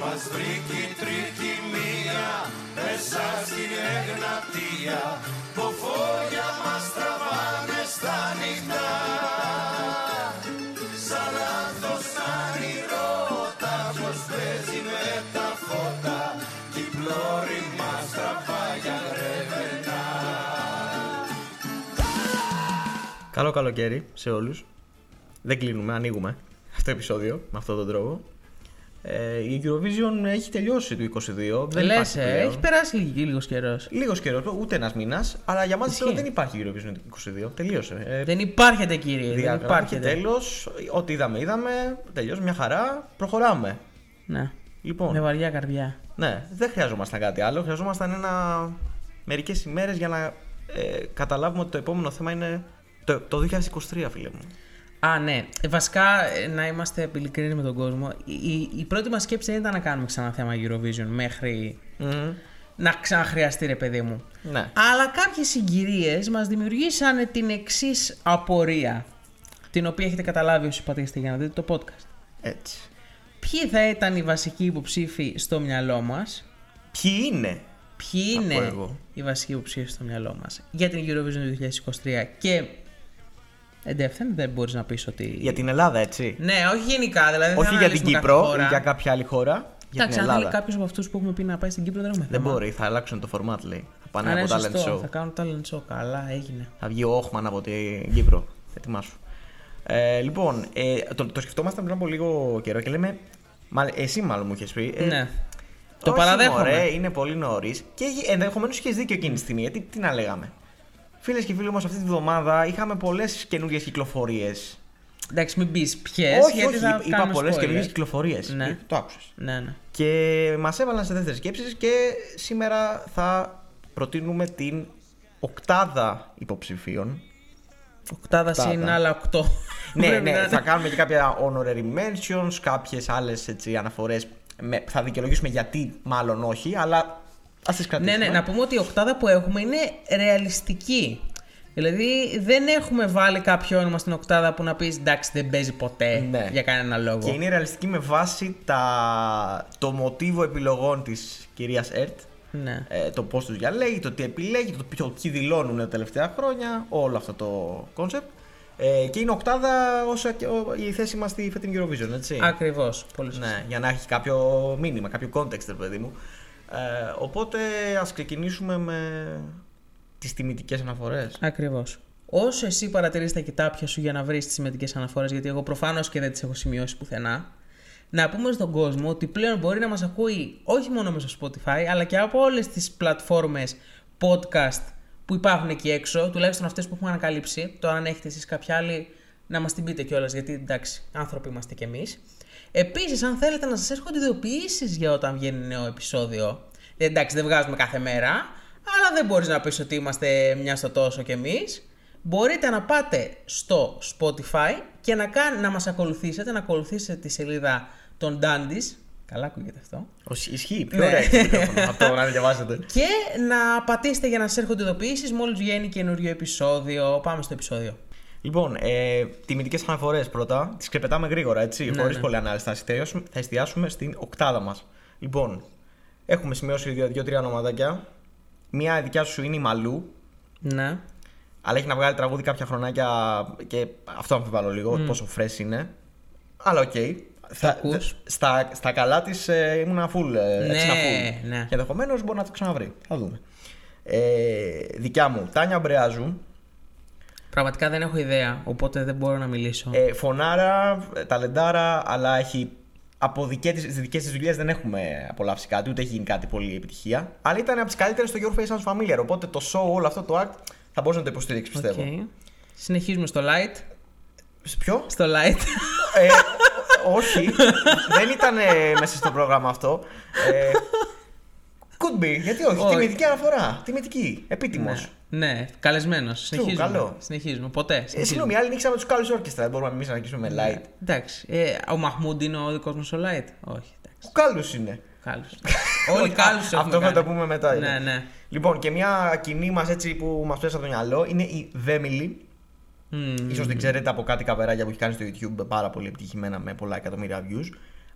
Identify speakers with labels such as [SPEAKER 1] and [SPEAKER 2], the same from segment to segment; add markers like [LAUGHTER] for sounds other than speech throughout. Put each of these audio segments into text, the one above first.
[SPEAKER 1] Μας βρήκε η τρίτη μία μέσα στην Εγνατία που φόγια μας τραβάνε στα νυχτά Σαν λάθος όνειρώτα πως παίζει με τα φώτα κι η πλώρη μας τραβάει για γρεβενά
[SPEAKER 2] Καλό καλοκαίρι σε όλους. Δεν κλείνουμε, ανοίγουμε αυτό το επεισόδιο με αυτόν τον τρόπο. Ε, η Eurovision έχει τελειώσει το 22. Δεν
[SPEAKER 3] Λες,
[SPEAKER 2] υπάρχει πλέον.
[SPEAKER 3] ε, έχει περάσει λίγος καιρός.
[SPEAKER 2] Λίγος καιρός, ούτε ένας μήνας, αλλά για μας
[SPEAKER 3] Ισχύει.
[SPEAKER 2] δεν υπάρχει Eurovision το 22. Τελείωσε. Ε,
[SPEAKER 3] Δεν υπάρχετε, κύριε. Δεν
[SPEAKER 2] διάγραμμα και
[SPEAKER 3] υπάρχετε.
[SPEAKER 2] τέλος. Ό,τι είδαμε, είδαμε. Τελειώσει μια χαρά. Προχωράμε.
[SPEAKER 3] Ναι.
[SPEAKER 2] Λοιπόν,
[SPEAKER 3] Με βαριά καρδιά.
[SPEAKER 2] ναι, δεν χρειαζόμασταν κάτι άλλο. Χρειαζόμασταν ένα... μερικές ημέρες για να ε, καταλάβουμε ότι το επόμενο θέμα είναι το, το 2023, φίλε μου.
[SPEAKER 3] Α, ναι. Ε, Βασικά, ε, να είμαστε ειλικρινεί με τον κόσμο. Η, η, η πρώτη μας σκέψη δεν ήταν να κάνουμε ξανά θέμα Eurovision μέχρι
[SPEAKER 2] Μμμ.
[SPEAKER 3] να ξαναχρειαστεί, ρε παιδί μου.
[SPEAKER 2] Ναι.
[SPEAKER 3] Αλλά κάποιες συγκυρίες μας δημιουργήσαν την εξής απορία. Την οποία έχετε καταλάβει όσοι πατήσετε για να δείτε το podcast.
[SPEAKER 2] Έτσι.
[SPEAKER 3] Ποιοι θα ήταν οι βασικοί υποψήφοι στο μυαλό μας,
[SPEAKER 2] Ποιοι είναι;
[SPEAKER 3] Ποιοι
[SPEAKER 2] Θα πω
[SPEAKER 3] είναι
[SPEAKER 2] εγώ.
[SPEAKER 3] οι βασικοί υποψήφοι στο μυαλό μας για την Eurovision του 2023 και εντεύθεν δεν μπορείς να πεις ότι.
[SPEAKER 2] Για την Ελλάδα, έτσι.
[SPEAKER 3] Ναι, όχι γενικά, δηλαδή. δεν
[SPEAKER 2] Όχι
[SPEAKER 3] θα
[SPEAKER 2] για την
[SPEAKER 3] αναλύσουμε κάθε
[SPEAKER 2] Κύπρο
[SPEAKER 3] χώρα.
[SPEAKER 2] ή για κάποια άλλη χώρα. Για
[SPEAKER 3] Εντάξει,
[SPEAKER 2] την
[SPEAKER 3] αν θέλει
[SPEAKER 2] Ελλάδα.
[SPEAKER 3] κάποιος από αυτούς που έχουμε πει να πάει στην Κύπρο δεν έχουμε
[SPEAKER 2] Δεν
[SPEAKER 3] θέμα.
[SPEAKER 2] μπορεί, θα αλλάξουν το format λέει. Θα πάνε
[SPEAKER 3] Α, ναι,
[SPEAKER 2] από talent
[SPEAKER 3] σωστό,
[SPEAKER 2] show.
[SPEAKER 3] Θα κάνουν talent show. Καλά, έγινε.
[SPEAKER 2] Θα βγει ο Όχμαν από την Κύπρο. Ετοιμάσου. Ε, λοιπόν, ε, το, το σκεφτόμασταν πριν από λίγο καιρό και λέμε. Μα, εσύ μάλλον μου είχες πει. ε,
[SPEAKER 3] ναι. Το
[SPEAKER 2] όχι,
[SPEAKER 3] παραδέχομαι.
[SPEAKER 2] μωρέ, είναι πολύ νωρίς. Και ενδεχομένως είχες δίκιο εκείνη τη στιγμή. Γιατί τι να λέγαμε. Φίλες και φίλοι, όμω αυτή τη βδομάδα είχαμε πολλές καινούριε κυκλοφορίες.
[SPEAKER 3] Εντάξει, μην πεις ποιες.
[SPEAKER 2] όχι,
[SPEAKER 3] γιατί
[SPEAKER 2] όχι,
[SPEAKER 3] θα
[SPEAKER 2] είπα
[SPEAKER 3] κάνουμε
[SPEAKER 2] πολλές
[SPEAKER 3] spoiler.
[SPEAKER 2] καινούριε κυκλοφορίες.
[SPEAKER 3] Ναι.
[SPEAKER 2] Το άκουσες.
[SPEAKER 3] Ναι, ναι.
[SPEAKER 2] Και μας έβαλαν σε δεύτερες σκέψεις και σήμερα θα προτείνουμε την οκτάδα υποψηφίων.
[SPEAKER 3] Οκτάδα
[SPEAKER 2] Οκτάδα.
[SPEAKER 3] συν άλλα οκτώ.
[SPEAKER 2] ναι,
[SPEAKER 3] Πρέπει
[SPEAKER 2] ναι,
[SPEAKER 3] να είναι.
[SPEAKER 2] θα κάνουμε και κάποια honorary mentions, κάποιες άλλες αναφορές. Θα δικαιολογήσουμε γιατί μάλλον όχι, αλλά ας τις
[SPEAKER 3] Ναι,
[SPEAKER 2] κρατήσουμε.
[SPEAKER 3] ναι, να πούμε ότι η οκτάδα που έχουμε είναι ρεαλιστική. Δηλαδή δεν έχουμε βάλει κάποιο όνομα στην οκτάδα που να πεις εντάξει δεν παίζει ποτέ
[SPEAKER 2] Ναι.
[SPEAKER 3] για κανένα λόγο.
[SPEAKER 2] Και είναι ρεαλιστική με βάση τα... το μοτίβο επιλογών της κυρίας Ερτ.
[SPEAKER 3] Ναι.
[SPEAKER 2] Ε, το πώς τους διαλέγει, το τι επιλέγει, το ποιο, ποιοι δηλώνουν τα τελευταία χρόνια, όλο αυτό το concept. Ε, και είναι οκτάδα όσο και ο- η θέση μας στη φετινή Eurovision, έτσι.
[SPEAKER 3] Ακριβώς. Πολύ σωστά.
[SPEAKER 2] Ναι, για να έχει κάποιο μήνυμα, κάποιο context, ρε παιδί μου. Ε, οπότε ας ξεκινήσουμε με τις τιμητικές αναφορές.
[SPEAKER 3] Ακριβώς. Όσο εσύ παρατηρείς τα κοιτάπια σου για να βρεις τις τιμητικές αναφορές, γιατί εγώ προφανώς και δεν τις έχω σημειώσει πουθενά, να πούμε στον κόσμο ότι πλέον μπορεί να μας ακούει όχι μόνο μέσω Spotify, αλλά και από όλες τις πλατφόρμες podcast που υπάρχουν εκεί έξω, τουλάχιστον αυτές που έχουμε ανακαλύψει. Τώρα, αν έχετε εσείς κάποια άλλη, να μας την πείτε κιόλας, γιατί εντάξει, άνθρωποι είμαστε κι εμείς. Επίσης, αν θέλετε να σας έρχονται ειδοποιήσεις για όταν βγαίνει νέο επεισόδιο. Ε, Εντάξει, δεν βγάζουμε κάθε μέρα, αλλά δεν μπορείς να πεις ότι είμαστε μια στο τόσο κι εμείς. Μπορείτε να πάτε στο Spotify και να, κάν, να μας ακολουθήσετε, να ακολουθήσετε τη σελίδα των Dandies. Καλά ακούγεται αυτό.
[SPEAKER 2] Ως, ισχύει, πιο
[SPEAKER 3] Ναι.
[SPEAKER 2] ωραία έχει το μικρόφωνο, [LAUGHS] αυτό να διαβάζετε.
[SPEAKER 3] Και να πατήσετε για να σας έρχονται ειδοποιήσεις μόλις βγαίνει καινούριο επεισόδιο. Πάμε στο επεισόδιο.
[SPEAKER 2] Λοιπόν, ε, τιμητικές αναφορές πρώτα. Τις ξεπετάμε γρήγορα, έτσι,
[SPEAKER 3] Ναι,
[SPEAKER 2] χωρίς
[SPEAKER 3] ναι.
[SPEAKER 2] πολλή ανάλυση. Θα εστιάσουμε, θα εστιάσουμε στην οκτάδα μας. Λοιπόν, έχουμε σημειώσει δύο- δύο-τρία ονοματάκια. Μία δικιά σου είναι η Μαλού,
[SPEAKER 3] Ναι.
[SPEAKER 2] αλλά έχει να βγάλει τραγούδι κάποια χρονάκια και αυτό αμφιβάλλω λίγο, πόσο fresh είναι. Αλλά οκ. Θα-
[SPEAKER 3] ακούς;
[SPEAKER 2] στα, στα καλά της ε, ήμουν full. Ε,
[SPEAKER 3] Ναι,
[SPEAKER 2] έτσι να full.
[SPEAKER 3] ναι.
[SPEAKER 2] Και ενδεχομένως μπορεί να το ξαναβρεί. Θα δούμε. Ε, δικιά μου, Τάνια Μπρεάζου.
[SPEAKER 3] Πραγματικά δεν έχω ιδέα, οπότε δεν μπορώ να μιλήσω.
[SPEAKER 2] Ε, φωνάρα, ε, ταλεντάρα, αλλά έχει από δικές της, τις δικές της δουλειές δεν έχουμε απολαύσει κάτι, ούτε έχει γίνει κάτι πολύ επιτυχία. Αλλά ήταν από τις καλύτερες στο Your Face Sounds Familiar, οπότε το show, όλο αυτό το act θα μπορούσε να το υποστηρίξει, πιστεύω.
[SPEAKER 3] Οκ. Συνεχίζουμε στο light.
[SPEAKER 2] Σε Ποιο;
[SPEAKER 3] Στο light.
[SPEAKER 2] Ε, όχι, δεν ήταν ε, μέσα στο πρόγραμμα αυτό. Ε, could be, γιατί όχι,
[SPEAKER 3] Όχι.
[SPEAKER 2] τιμητική αναφορά, τιμητική, επίτιμος.
[SPEAKER 3] ναι, ναι καλεσμένος. Συνεχίζουμε.
[SPEAKER 2] καλό.
[SPEAKER 3] Συνεχίζουμε. Ποτέ.
[SPEAKER 2] Ε,
[SPEAKER 3] συνεχίζουμε.
[SPEAKER 2] συγγνώμη, άλλοι νίξαμε τους κάλους όρκιστρα, δεν μπορούμε εμείς να νικήσουμε με light.
[SPEAKER 3] Εντάξει. Ε, ο Μαχμούντ είναι ο δικός μας ο light; Όχι. Εντάξει.
[SPEAKER 2] Ο κάλους είναι.
[SPEAKER 3] Κάλου. [LAUGHS] Όλοι κάλου
[SPEAKER 2] Αυτό θα το πούμε μετά.
[SPEAKER 3] Ναι, ναι.
[SPEAKER 2] Λοιπόν, και μια κοινή μας έτσι που μας πέσει από το μυαλό είναι η Βέμιλι.
[SPEAKER 3] Μμμ.
[SPEAKER 2] Ίσως την ξέρετε από κάτι καβεράκια που έχει κάνει στο YouTube πάρα πολύ επιτυχημένα με πολλά εκατομμύρια views.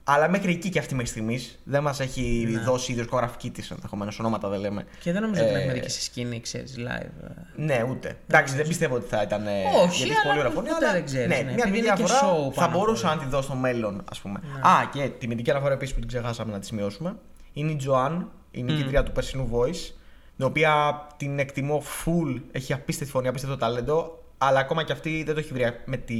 [SPEAKER 2] Αλλά μέχρι εκεί και αυτή μέχρι στιγμής δεν μας έχει
[SPEAKER 3] Ναι.
[SPEAKER 2] δώσει η δισκογραφική της ενδεχομένως. Ονόματα δεν λέμε.
[SPEAKER 3] Και δεν νομίζω ότι την
[SPEAKER 2] Ε,
[SPEAKER 3] έχουμε δει και σε σκηνή, ξέρεις, live.
[SPEAKER 2] Ναι, ούτε. Εντάξει, δεν πιστεύω ότι θα ήταν. ε,
[SPEAKER 3] Όχι,
[SPEAKER 2] γιατί έχει
[SPEAKER 3] αλλά
[SPEAKER 2] πολύ ωραία φωνή.
[SPEAKER 3] ποτέ
[SPEAKER 2] αλλά
[SPEAKER 3] δεν ξέρεις,
[SPEAKER 2] Ναι,
[SPEAKER 3] ναι,
[SPEAKER 2] μια
[SPEAKER 3] επειδή
[SPEAKER 2] μικρή
[SPEAKER 3] είναι και
[SPEAKER 2] διαφορά
[SPEAKER 3] show
[SPEAKER 2] θα
[SPEAKER 3] πάνω απ'
[SPEAKER 2] μπορούσα
[SPEAKER 3] όλα.
[SPEAKER 2] να τη δω στο μέλλον, ας πούμε. Α, και τιμητική αναφορά επίσης που την ξεχάσαμε να τη σημειώσουμε. Είναι η Τζοάν, η νικήτρια του περσινού Voice. Την οποία την εκτιμώ full. Έχει απίστευτη φωνή, απίστευτο ταλέντο. Αλλά ακόμα και αυτή δεν το έχει βρει με τη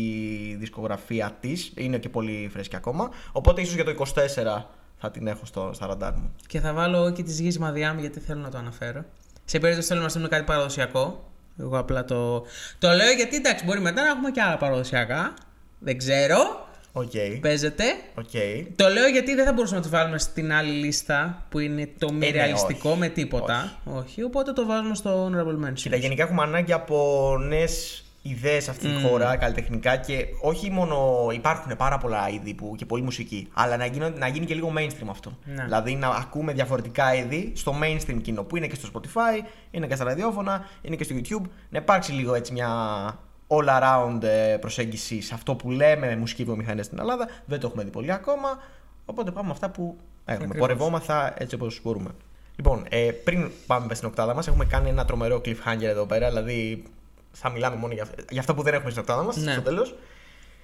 [SPEAKER 2] δισκογραφία της. Είναι και πολύ φρέσκια ακόμα. Οπότε ίσως για το 24 θα την έχω στο, στα ραντάρ μου.
[SPEAKER 3] Και θα βάλω και τη γη Μαδιάμ γιατί θέλω να το αναφέρω. Σε περίπτωση θέλουμε να στείλουμε κάτι παραδοσιακό. Εγώ απλά το. Το λέω γιατί εντάξει, μπορεί μετά να έχουμε και άλλα παραδοσιακά. Δεν ξέρω.
[SPEAKER 2] Οκ.
[SPEAKER 3] Παίζεται.
[SPEAKER 2] Οκ.
[SPEAKER 3] Το λέω γιατί δεν θα μπορούσαμε να τη βάλουμε στην άλλη λίστα που είναι το μη
[SPEAKER 2] ναι,
[SPEAKER 3] ρεαλιστικό
[SPEAKER 2] όχι.
[SPEAKER 3] με τίποτα. Όχι. Οπότε το βάζουμε στο honorable mention.
[SPEAKER 2] Κοίτα, γενικά έχουμε ανάγκη από νέες ιδέες σε αυτή τη χώρα, καλλιτεχνικά και όχι μόνο. Υπάρχουν πάρα πολλά είδη που, και πολλή μουσική, αλλά να γίνει, να γίνει και λίγο mainstream αυτό.
[SPEAKER 3] Ναι.
[SPEAKER 2] Δηλαδή να ακούμε διαφορετικά είδη στο mainstream κοινό που είναι και στο Spotify, είναι και στα ραδιόφωνα, είναι και στο YouTube. Να υπάρξει λίγο έτσι μια all around ε, προσέγγιση σε αυτό που λέμε μουσική βιομηχανία στην Ελλάδα. Δεν το έχουμε δει πολύ ακόμα. Οπότε πάμε με αυτά που έχουμε.
[SPEAKER 3] Ακριβώς.
[SPEAKER 2] Πορευόμαθα έτσι όπως μπορούμε. Λοιπόν, ε, πριν πάμε στην οκτάδα μας, έχουμε κάνει ένα τρομερό cliffhanger εδώ πέρα. Δηλαδή, θα μιλάμε μόνο για, για αυτά που δεν έχουμε στην οκτάδα μας
[SPEAKER 3] Ναι.
[SPEAKER 2] στο τέλος.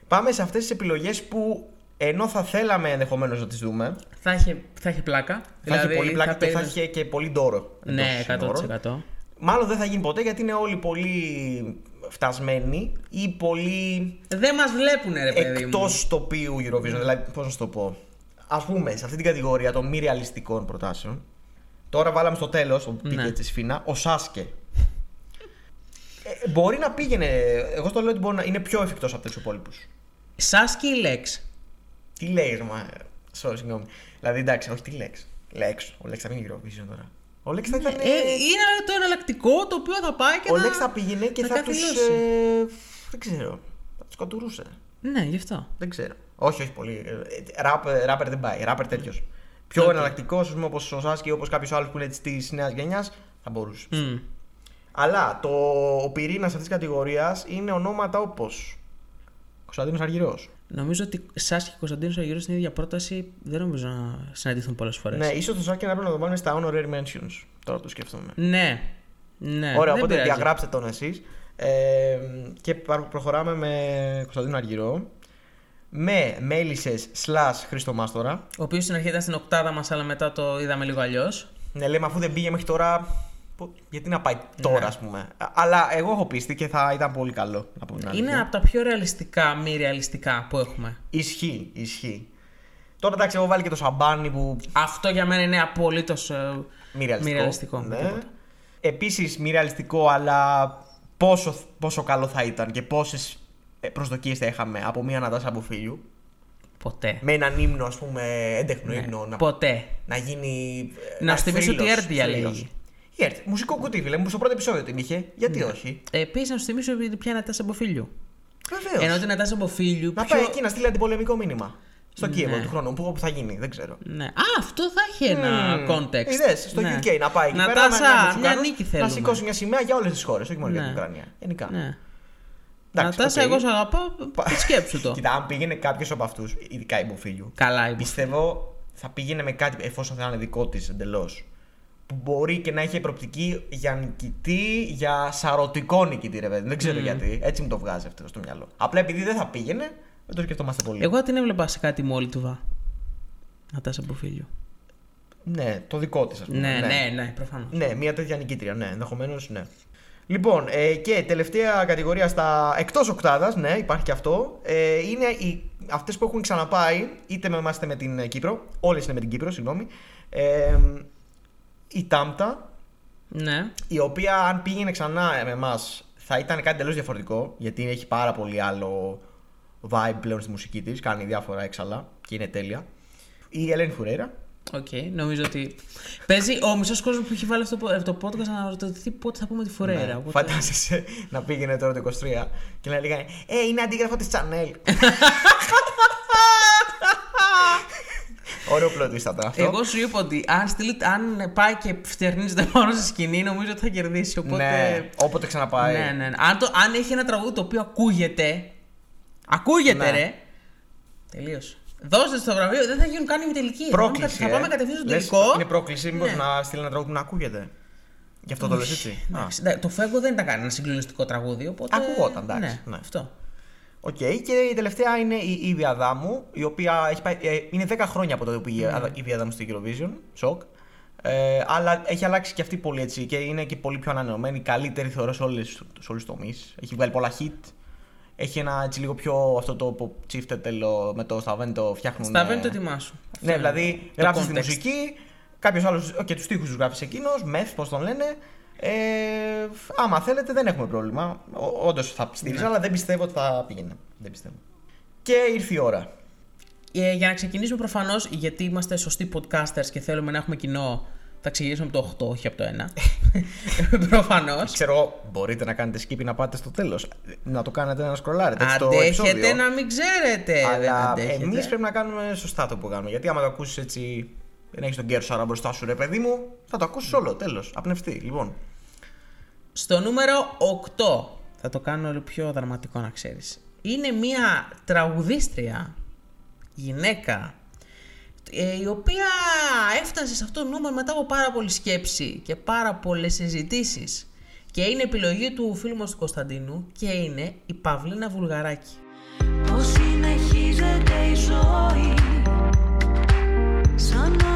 [SPEAKER 2] Πάμε σε αυτές τις επιλογές που ενώ θα θέλαμε ενδεχομένως να τις δούμε,
[SPEAKER 3] Θα είχε, θα είχε πλάκα.
[SPEAKER 2] θα έχει πολύ πλάκα και θα
[SPEAKER 3] περίμενε-
[SPEAKER 2] έχει και πολύ ντόρο. εντός
[SPEAKER 3] Ναι,
[SPEAKER 2] συνόρων.
[SPEAKER 3] 100%.
[SPEAKER 2] Μάλλον δεν θα γίνει ποτέ γιατί είναι όλοι πολύ φτασμένοι ή πολύ
[SPEAKER 3] Δεν μας βλέπουν, ρε παιδί
[SPEAKER 2] εκτός
[SPEAKER 3] μου.
[SPEAKER 2] τοπίου Eurovision. Δηλαδή, πώς να σου το πω. Α πούμε, σε αυτή την κατηγορία των μη ρεαλιστικών προτάσεων, τώρα βάλαμε στο τέλος, το πήγε
[SPEAKER 3] Ναι.
[SPEAKER 2] της Φίνα, ο Σάσκε. Ε, μπορεί να πήγαινε. Εγώ στο λέω ότι μπορεί να είναι πιο εφικτός από τους υπόλοιπους.
[SPEAKER 3] Σάσκι ή Λέξ.
[SPEAKER 2] Τι λέει, μα. Sorry, συγγνώμη. Δηλαδή, εντάξει, όχι τι Λέξ. Λέξ. Ο Λέξ θα μην Eurovision τώρα. Ο Λέξ θα ήταν.
[SPEAKER 3] Ε, είναι το εναλλακτικό το οποίο θα πάει και
[SPEAKER 2] ο
[SPEAKER 3] θα...
[SPEAKER 2] Λέξ θα πήγαινε και θα, τους.
[SPEAKER 3] καθυλώσει.
[SPEAKER 2] Ε, δεν ξέρω. Θα τους κατουρούσε.
[SPEAKER 3] Ναι, γι' αυτό.
[SPEAKER 2] Δεν ξέρω. Όχι, όχι πολύ. Ε, Ράπ, ράπερ δεν πάει. Ράπερ τέτοιο. Πιο
[SPEAKER 3] Οκ.
[SPEAKER 2] εναλλακτικός, ας πούμε, όπως ο Σάσκι ή όπως κάποιος άλλος που είναι της νέας γενιάς, θα μπορούσε.
[SPEAKER 3] Μμ.
[SPEAKER 2] Αλλά το, ο πυρήνας αυτής της κατηγορίας είναι ονόματα όπως. Κωνσταντίνος Αργυρός.
[SPEAKER 3] Νομίζω ότι Σάσκι και Κωνσταντίνος Αγιώργο στην ίδια πρόταση δεν νομίζω να συναντηθούν πολλές φορές.
[SPEAKER 2] Ναι, ίσως το Σάσκι να πρέπει να το βάλουμε στα honorary mentions. Τώρα που το σκέφτομαι.
[SPEAKER 3] ναι. ναι.
[SPEAKER 2] Ωραία,
[SPEAKER 3] δεν
[SPEAKER 2] οπότε
[SPEAKER 3] πειράζει.
[SPEAKER 2] διαγράψτε τον εσείς. Ε, και πα- προχωράμε με Κωνσταντίνο Αργυρό. Με Μέλισσες slash Χρήστο Μάστορα.
[SPEAKER 3] Ο οποίος στην αρχή ήταν στην οκτάδα μας, αλλά μετά το είδαμε λίγο αλλιώς.
[SPEAKER 2] Ναι, λέμε αφού δεν πήγε μέχρι τώρα. Πο- Γιατί να πάει τώρα,
[SPEAKER 3] Ναι.
[SPEAKER 2] ας πούμε. Α- Αλλά εγώ έχω πίστη και θα ήταν πολύ καλό να πούμε την
[SPEAKER 3] Είναι
[SPEAKER 2] αλήθεια.
[SPEAKER 3] από τα πιο ρεαλιστικά, μη ρεαλιστικά που έχουμε.
[SPEAKER 2] Ισχύει, ισχύει. Τώρα εντάξει, έχω βάλει και το σαμπάνι που.
[SPEAKER 3] Αυτό για μένα είναι απολύτως.
[SPEAKER 2] Μη ρεαλιστικό.
[SPEAKER 3] Μη ρεαλιστικό,
[SPEAKER 2] Ναι.
[SPEAKER 3] τίποτα.
[SPEAKER 2] Επίσης μη ρεαλιστικό, αλλά πόσο, πόσο καλό θα ήταν και πόσες προσδοκίες θα είχαμε από μία Νατάσα από φίλου.
[SPEAKER 3] Ποτέ.
[SPEAKER 2] Με έναν ύμνο, ας πούμε, έντεχνο
[SPEAKER 3] Ναι.
[SPEAKER 2] ύμνο. Να,
[SPEAKER 3] Ποτέ.
[SPEAKER 2] να γίνει. ε,
[SPEAKER 3] Να
[SPEAKER 2] ένας
[SPEAKER 3] σου θυμίσω ότι η
[SPEAKER 2] θρύλος,
[SPEAKER 3] ΕΡΤ διαλέγει.
[SPEAKER 2] θρύλος. Η Έρτ. Μουσικό κουτί, φίλε μου, στο πρώτο επεισόδιο την είχε. Γιατί όχι;
[SPEAKER 3] Επίσης, να σου θυμίσω ότι ποια είναι Νατάσα Μποφίλιου.
[SPEAKER 2] Βεβαίως.
[SPEAKER 3] Ενώ την Νατάσα Μποφίλιου.
[SPEAKER 2] Να
[SPEAKER 3] πιο...
[SPEAKER 2] πάει εκεί να στείλει αντιπολεμικό μήνυμα. Στο
[SPEAKER 3] Ναι.
[SPEAKER 2] Κίεβο του χρόνου, που, όπου θα γίνει, δεν ξέρω.
[SPEAKER 3] Ναι. Α, αυτό θα έχει ένα
[SPEAKER 2] Μμμ.
[SPEAKER 3] context.
[SPEAKER 2] Είδες, στο
[SPEAKER 3] Ναι.
[SPEAKER 2] UK να πάει εκεί πέρα.
[SPEAKER 3] Νατάσα,
[SPEAKER 2] να, να,
[SPEAKER 3] μια
[SPEAKER 2] να,
[SPEAKER 3] νίκη
[SPEAKER 2] να
[SPEAKER 3] θέλουμε.
[SPEAKER 2] σηκώσει μια σημαία για όλες τις χώρες, όχι μόνο για την
[SPEAKER 3] Ναι.
[SPEAKER 2] Ουκρανία. Γενικά.
[SPEAKER 3] Ναι.
[SPEAKER 2] Εντάξει,
[SPEAKER 3] Νατάσα,
[SPEAKER 2] οκ.
[SPEAKER 3] εγώ σε αγαπάω. Σκέψου το. [LAUGHS]
[SPEAKER 2] Κοίτα, αν πήγαινε κάποιος από αυτούς, ειδικά η Μποφίλιου,
[SPEAKER 3] Καλά, είπε.
[SPEAKER 2] πιστεύω θα πήγαινε με κάτι, εφόσον θα είναι δικό της εντελώς. Που μπορεί και να είχε προπτική για νικητή, για σαρωτικό νικητή, ρε παιδί. Δεν ξέρω γιατί. Έτσι μου το βγάζει αυτό στο μυαλό. Απλά επειδή δεν θα πήγαινε, δεν το σκεφτόμαστε πολύ.
[SPEAKER 3] Εγώ την έβλεπα σε κάτι μόλι του βα. Νατάσα Μποφίλιου.
[SPEAKER 2] Ναι, το δικό της, ας πούμε.
[SPEAKER 3] Ναι, ναι, ναι, προφανώς.
[SPEAKER 2] Ναι, μια τέτοια νικήτρια, ναι, ενδεχομένως ναι. Λοιπόν, ε, και τελευταία κατηγορία στα εκτός οκτάδας, ναι, υπάρχει και αυτό. Ε, είναι οι, αυτές που έχουν ξαναπάει, είτε με εμάς είτε με την ε, Κύπρο. Όλες είναι με την Κύπρο, συγγνώμη. Ε, η Τάμτα,
[SPEAKER 3] Ναι.
[SPEAKER 2] η οποία αν πήγαινε ξανά με εμάς θα ήταν κάτι τελείως διαφορετικό, γιατί έχει πάρα πολύ άλλο vibe πλέον στη μουσική της, κάνει διάφορα έξαλα και είναι τέλεια. Η Ελένη Φουρέιρα,
[SPEAKER 3] Οκ, νομίζω ότι. Παίζει ο μισός κόσμος που έχει βάλει αυτό το- αυτό το podcast να ρωτηθεί πότε θα πούμε τη Φουρέιρα.
[SPEAKER 2] Ναι,
[SPEAKER 3] οπότε-
[SPEAKER 2] Φαντάζεσαι να πήγαινε τώρα το 23 και να λέγανε Ε, είναι αντίγραφο της Chanel. [LAUGHS] [LAUGHS] Ωραίο plot twist θα ήταν αυτό.
[SPEAKER 3] Εγώ σου είπα ότι αν, στείλει, αν πάει και φτερνίζεται πάνω στη σκηνή, νομίζω ότι θα κερδίσει. Οπότε.
[SPEAKER 2] Ναι, όποτε ξαναπάει.
[SPEAKER 3] ναι, ναι, ναι. Αν, το, αν έχει ένα τραγούδι το οποίο ακούγεται. Ακούγεται,
[SPEAKER 2] Ναι.
[SPEAKER 3] ρε. Τελείωσε. Δώστε στο βραβείο, δεν θα γίνουν καν οι τελικοί.
[SPEAKER 2] Πρόκληση.
[SPEAKER 3] Θα πάμε
[SPEAKER 2] ε.
[SPEAKER 3] κατευθείαν στο
[SPEAKER 2] Λες,
[SPEAKER 3] τελικό.
[SPEAKER 2] Είναι πρόκληση, μήπως
[SPEAKER 3] Ναι.
[SPEAKER 2] να στείλει ένα τραγούδι που να ακούγεται. Γι' αυτό το λες έτσι. Α.
[SPEAKER 3] Εντάξει, ναι, Το Φέγκο δεν ήταν κανένα ένα συγκλονιστικό τραγούδι. Οπότε...
[SPEAKER 2] Ακουγόταν, εντάξει,
[SPEAKER 3] Ναι,
[SPEAKER 2] ναι.
[SPEAKER 3] αυτό.
[SPEAKER 2] Οκ, και η τελευταία είναι η Ήβη Αδάμου, η οποία έχει πάει, ε, είναι 10 χρόνια από τότε που πήγε
[SPEAKER 3] Ναι.
[SPEAKER 2] η Ήβη Αδάμου στο Eurovision. Σοκ. Ε, αλλά έχει αλλάξει και αυτή πολύ έτσι και είναι και πολύ πιο ανανεωμένη. Καλύτερη θεωρώ σε, όλες, σε όλους τους τομείς. Έχει βγάλει πολλά hit. Έχει ένα έτσι λίγο πιο αυτό το που τσίφτε τέλο με το Σταβέν το φτιάχνουν.
[SPEAKER 3] Στα
[SPEAKER 2] ε,
[SPEAKER 3] βέντε το ετοιμά σου. Αυτό
[SPEAKER 2] Ναι,
[SPEAKER 3] είναι
[SPEAKER 2] δηλαδή
[SPEAKER 3] το
[SPEAKER 2] γράψει τη
[SPEAKER 3] context.
[SPEAKER 2] μουσική, κάποιος άλλος. Και τους τοίχου τους γράφεις εκείνος, μεθ, πώς τον λένε. Ε, άμα θέλετε, δεν έχουμε πρόβλημα. Όντως θα στήριζα,
[SPEAKER 3] Ναι.
[SPEAKER 2] αλλά δεν πιστεύω ότι θα πήγαινε. Δεν πιστεύω. Και ήρθε η ώρα.
[SPEAKER 3] Ε, για να ξεκινήσουμε προφανώς, γιατί είμαστε σωστοί podcasters και θέλουμε να έχουμε κοινό, θα ξεκινήσουμε από το 8, όχι από το 1. [LAUGHS] προφανώς.
[SPEAKER 2] Ξέρω εγώ, μπορείτε να κάνετε skip να πάτε στο τέλος. Να το κάνετε να σκρολάρετε έτσι, το επεισόδιο.
[SPEAKER 3] Αντέχετε να μην ξέρετε. δεν
[SPEAKER 2] Αλλά
[SPEAKER 3] αντέχετε.
[SPEAKER 2] εμείς πρέπει να κάνουμε σωστά το που κάνουμε. Γιατί άμα το ακούσεις έτσι, δεν έχεις τον κέρσο άρα μπροστά σου, ρε παιδί μου, θα το ακούσεις όλο. Τέλος. Απνευστεί. Λοιπόν.
[SPEAKER 3] Στο νούμερο 8, θα το κάνω λίγο πιο δραματικό να ξέρεις. Είναι μια τραγουδίστρια, γυναίκα, ε, η οποία έφτασε σε αυτό το νούμερο μετά από πάρα πολλή σκέψη και πάρα πολλές συζητήσεις. Και είναι επιλογή του φίλου μας του Κωνσταντίνου και είναι η Παυλίνα Βουλγαράκη.
[SPEAKER 4] Πώς συνεχίζεται η ζωή Σαν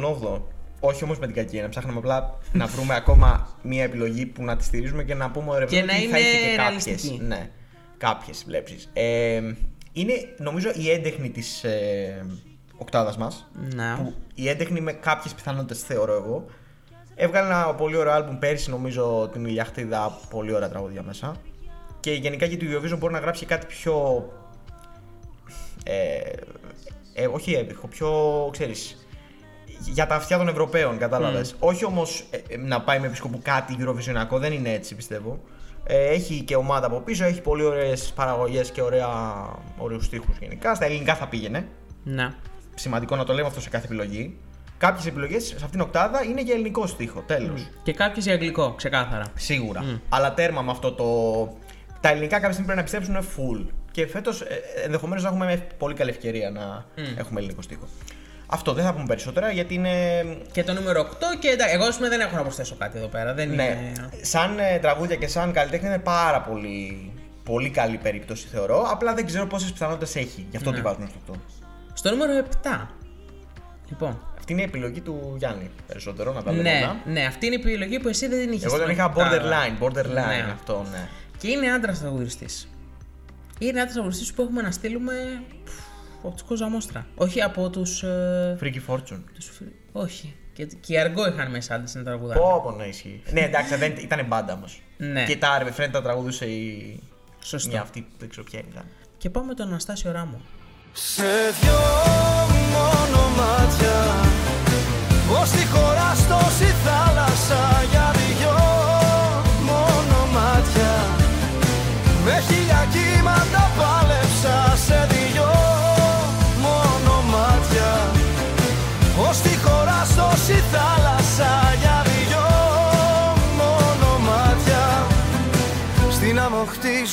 [SPEAKER 2] τον 8ο. Όχι όμως με την κακή, να ψάχναμε απλά να βρούμε ακόμα μία επιλογή που να τη στηρίζουμε και να πούμε ρε
[SPEAKER 3] Και
[SPEAKER 2] παιδί,
[SPEAKER 3] να
[SPEAKER 2] ότι θα
[SPEAKER 3] είναι
[SPEAKER 2] είχε και κάποιες,
[SPEAKER 3] ρεαλιστική.
[SPEAKER 2] Ναι, κάποιες βλέψεις. Ε, είναι νομίζω η έντεχνη της ε, οκτάδας μας.
[SPEAKER 3] Να.
[SPEAKER 2] Που η έντεχνη με κάποιες πιθανότητες θεωρώ εγώ. Έβγαλε ένα πολύ ωραίο άλμπουμ πέρυσι, νομίζω την Ηλιαχτίδα. Πολύ ωραία τραγούδια μέσα. Και γενικά για το Eurovision μπορεί να γράψει κάτι πιο. Ε, ε, όχι έπιχο, πιο ξέρεις για τα αυτιά των Ευρωπαίων, κατάλαβες. Όχι όμως να πάει με επισκοπού κάτι Eurovisionιακό, δεν είναι έτσι πιστεύω. Ε, έχει και ομάδα από πίσω, έχει πολύ ωραίες παραγωγές και ωραία, ωραίους στίχους γενικά. Στα ελληνικά θα πήγαινε.
[SPEAKER 3] Να.
[SPEAKER 2] Σημαντικό να το λέμε αυτό σε κάθε επιλογή. Κάποιες επιλογές σε αυτήν την οκτάδα είναι για ελληνικό στίχο. Τέλος.
[SPEAKER 3] Και κάποιες για αγγλικό, ξεκάθαρα.
[SPEAKER 2] Σίγουρα. Αλλά τέρμα με αυτό το. Τα ελληνικά κάποια στιγμή πρέπει να πιστέψουν full. Και φέτος ενδεχομένως να έχουμε πολύ καλή ευκαιρία να έχουμε ελληνικό στίχο. Αυτό δεν θα πούμε περισσότερα γιατί είναι.
[SPEAKER 3] Και το νούμερο 8 και εντάξει, εγώ ας πούμε, δεν έχω να προσθέσω κάτι εδώ πέρα. Δεν
[SPEAKER 2] Ναι,
[SPEAKER 3] είναι...
[SPEAKER 2] σαν ε, τραγούδια και σαν καλλιτέχνη είναι πάρα πολύ, πολύ καλή περίπτωση θεωρώ. Απλά δεν ξέρω πόσες πιθανότητες έχει. Γι' αυτό
[SPEAKER 3] Ναι.
[SPEAKER 2] τη βάζουμε στο 8.
[SPEAKER 3] Στο νούμερο 7. Λοιπόν.
[SPEAKER 2] Αυτή είναι η επιλογή του Γιάννη περισσότερο, να τα λέμε
[SPEAKER 3] Ναι,
[SPEAKER 2] όλα.
[SPEAKER 3] ναι, αυτή είναι η επιλογή που εσύ δεν την είχες.
[SPEAKER 2] Εγώ τον είχα borderline, borderline
[SPEAKER 3] Ναι.
[SPEAKER 2] αυτό, ναι.
[SPEAKER 3] Και είναι άντρας τραγουδιστής. Είναι άντρας τραγουδιστής που έχουμε να στείλουμε πφ, από τους Κοζαμόστρα. Όχι από τους. Ε,
[SPEAKER 2] Freaky Fortune.
[SPEAKER 3] τους φι- όχι. Και, και οι αργό είχαν μέσα άντρε να τραγουδάνε.
[SPEAKER 2] Πω, πω, ναι, ισχύει. ναι, εντάξει, δεν, ήταν μπάντα όμως.
[SPEAKER 3] Ναι.
[SPEAKER 2] Και τα ρε φαίνεται τα τραγουδούσε η.
[SPEAKER 3] Σωστό.
[SPEAKER 2] Μια αυτή που δεν ξέρω ποια ήταν.
[SPEAKER 3] Και πάμε τον Αναστάσιο Ράμο.
[SPEAKER 1] Σε δυο μόνο μάτια Ως τη χώρα στόση θάλασσα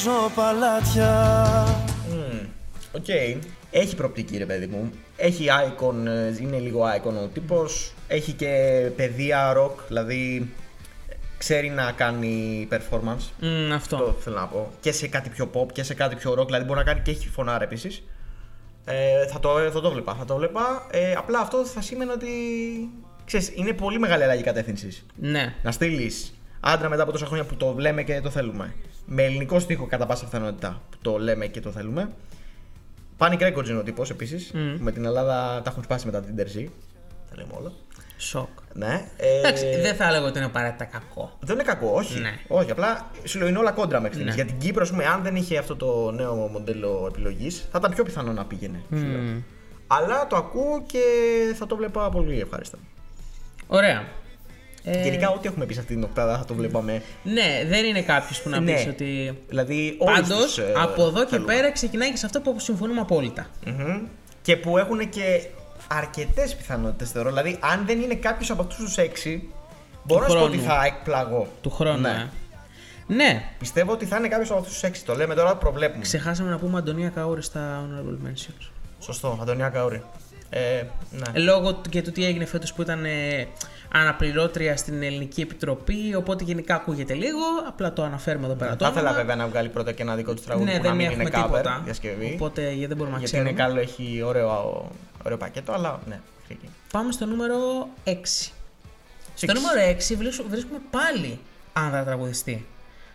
[SPEAKER 1] άμμο χτίζω παλάτια
[SPEAKER 2] Οκ. Έχει προοπτική ρε παιδί μου. Έχει icon, ε, είναι λίγο icon ο τύπος. Έχει και παιδεία rock, δηλαδή ξέρει να κάνει performance.
[SPEAKER 3] Μμ, αυτό.
[SPEAKER 2] Αυτό θέλω να πω. Και σε κάτι πιο pop και σε κάτι πιο rock, δηλαδή μπορεί να κάνει και έχει φωνάρα επίσης. Ε, θα, το, θα το βλέπα, θα το βλέπα. Ε, απλά αυτό θα σήμαινε ότι. Ξέρεις, είναι πολύ μεγάλη αλλαγή κατεύθυνσης.
[SPEAKER 3] Ναι.
[SPEAKER 2] Να στείλεις άντρα μετά από τόσα χρόνια που το λέμε και το θέλουμε. Με ελληνικό στίχο κατά πάσα πιθανότητα που το λέμε και το θέλουμε. Panic Records είναι ο τύπος επίσης.
[SPEAKER 3] Μμ.
[SPEAKER 2] Με την Ελλάδα τα έχουν σπάσει μετά την Τερζή. Τα λέμε όλα.
[SPEAKER 3] Σοκ.
[SPEAKER 2] Ναι. Ε,
[SPEAKER 3] Εντάξει, δεν θα έλεγα ότι είναι απαραίτητα κακό.
[SPEAKER 2] Δεν είναι κακό, όχι.
[SPEAKER 3] Ναι.
[SPEAKER 2] Όχι, απλά σου λέω είναι όλα κόντρα μέχρι στιγμής.
[SPEAKER 3] Ναι.
[SPEAKER 2] Για την Κύπρος, ας πούμε, αν δεν είχε αυτό το νέο μοντέλο επιλογής, θα ήταν πιο πιθανό να πήγαινε. σου λέω.
[SPEAKER 3] Μμμ.
[SPEAKER 2] Αλλά το ακούω και θα το βλέπα πολύ ευχάριστα.
[SPEAKER 3] Ωραία. Ε,
[SPEAKER 2] Γενικά, ό,τι έχουμε πει σε αυτή την οκτάδα θα το βλέπαμε.
[SPEAKER 3] Ναι, δεν είναι κάποιος που να
[SPEAKER 2] Ναι.
[SPEAKER 3] πεις ότι.
[SPEAKER 2] Δηλαδή, όλους
[SPEAKER 3] Πάντως,
[SPEAKER 2] τους, ε,
[SPEAKER 3] από εδώ και
[SPEAKER 2] θέλουμε.
[SPEAKER 3] πέρα ξεκινάει και σε αυτό που συμφωνούμε απόλυτα.
[SPEAKER 2] Μμμ. Και που έχουν και αρκετές πιθανότητες θεωρώ. Δηλαδή, αν δεν είναι κάποιος από αυτούς τους έξι, μπορώ να σου πω ότι
[SPEAKER 3] χρόνου.
[SPEAKER 2] θα εκπλαγώ.
[SPEAKER 3] Του χρόνου,
[SPEAKER 2] Ναι.
[SPEAKER 3] ε. Ναι,
[SPEAKER 2] Πιστεύω ότι θα είναι κάποιος από αυτούς τους έξι. Το λέμε τώρα, προβλέπουμε.
[SPEAKER 3] ξεχάσαμε να πούμε Αντωνία Καούρη στα Honorable Mentions.
[SPEAKER 2] Σωστό, Αντωνία Καούρη. Ε, ναι.
[SPEAKER 3] Ε, Λόγω του- και του τι έγινε φέτος που ήταν ε, αναπληρώτρια στην Ελληνική Επιτροπή, οπότε γενικά ακούγεται λίγο. Απλά το αναφέρουμε εδώ πέρα
[SPEAKER 2] Θα
[SPEAKER 3] τώρα.
[SPEAKER 2] ήθελα βέβαια να βγάλει πρώτα και ένα δικό του τραγούδι
[SPEAKER 3] Ναι,
[SPEAKER 2] που να
[SPEAKER 3] δεν
[SPEAKER 2] μην
[SPEAKER 3] έχουμε
[SPEAKER 2] είναι cover
[SPEAKER 3] τίποτα.
[SPEAKER 2] διασκευή.
[SPEAKER 3] Οπότε γιατί δεν μπορούμε να
[SPEAKER 2] γιατί
[SPEAKER 3] ξέρουμε.
[SPEAKER 2] είναι καλό, έχει ωραίο, ωραίο πακέτο, αλλά ναι. χρήκει.
[SPEAKER 3] Πάμε στο νούμερο 6. Στο
[SPEAKER 2] Six.
[SPEAKER 3] νούμερο 6 βρίσκουμε, βρίσκουμε πάλι άνδρα τραγουδιστή.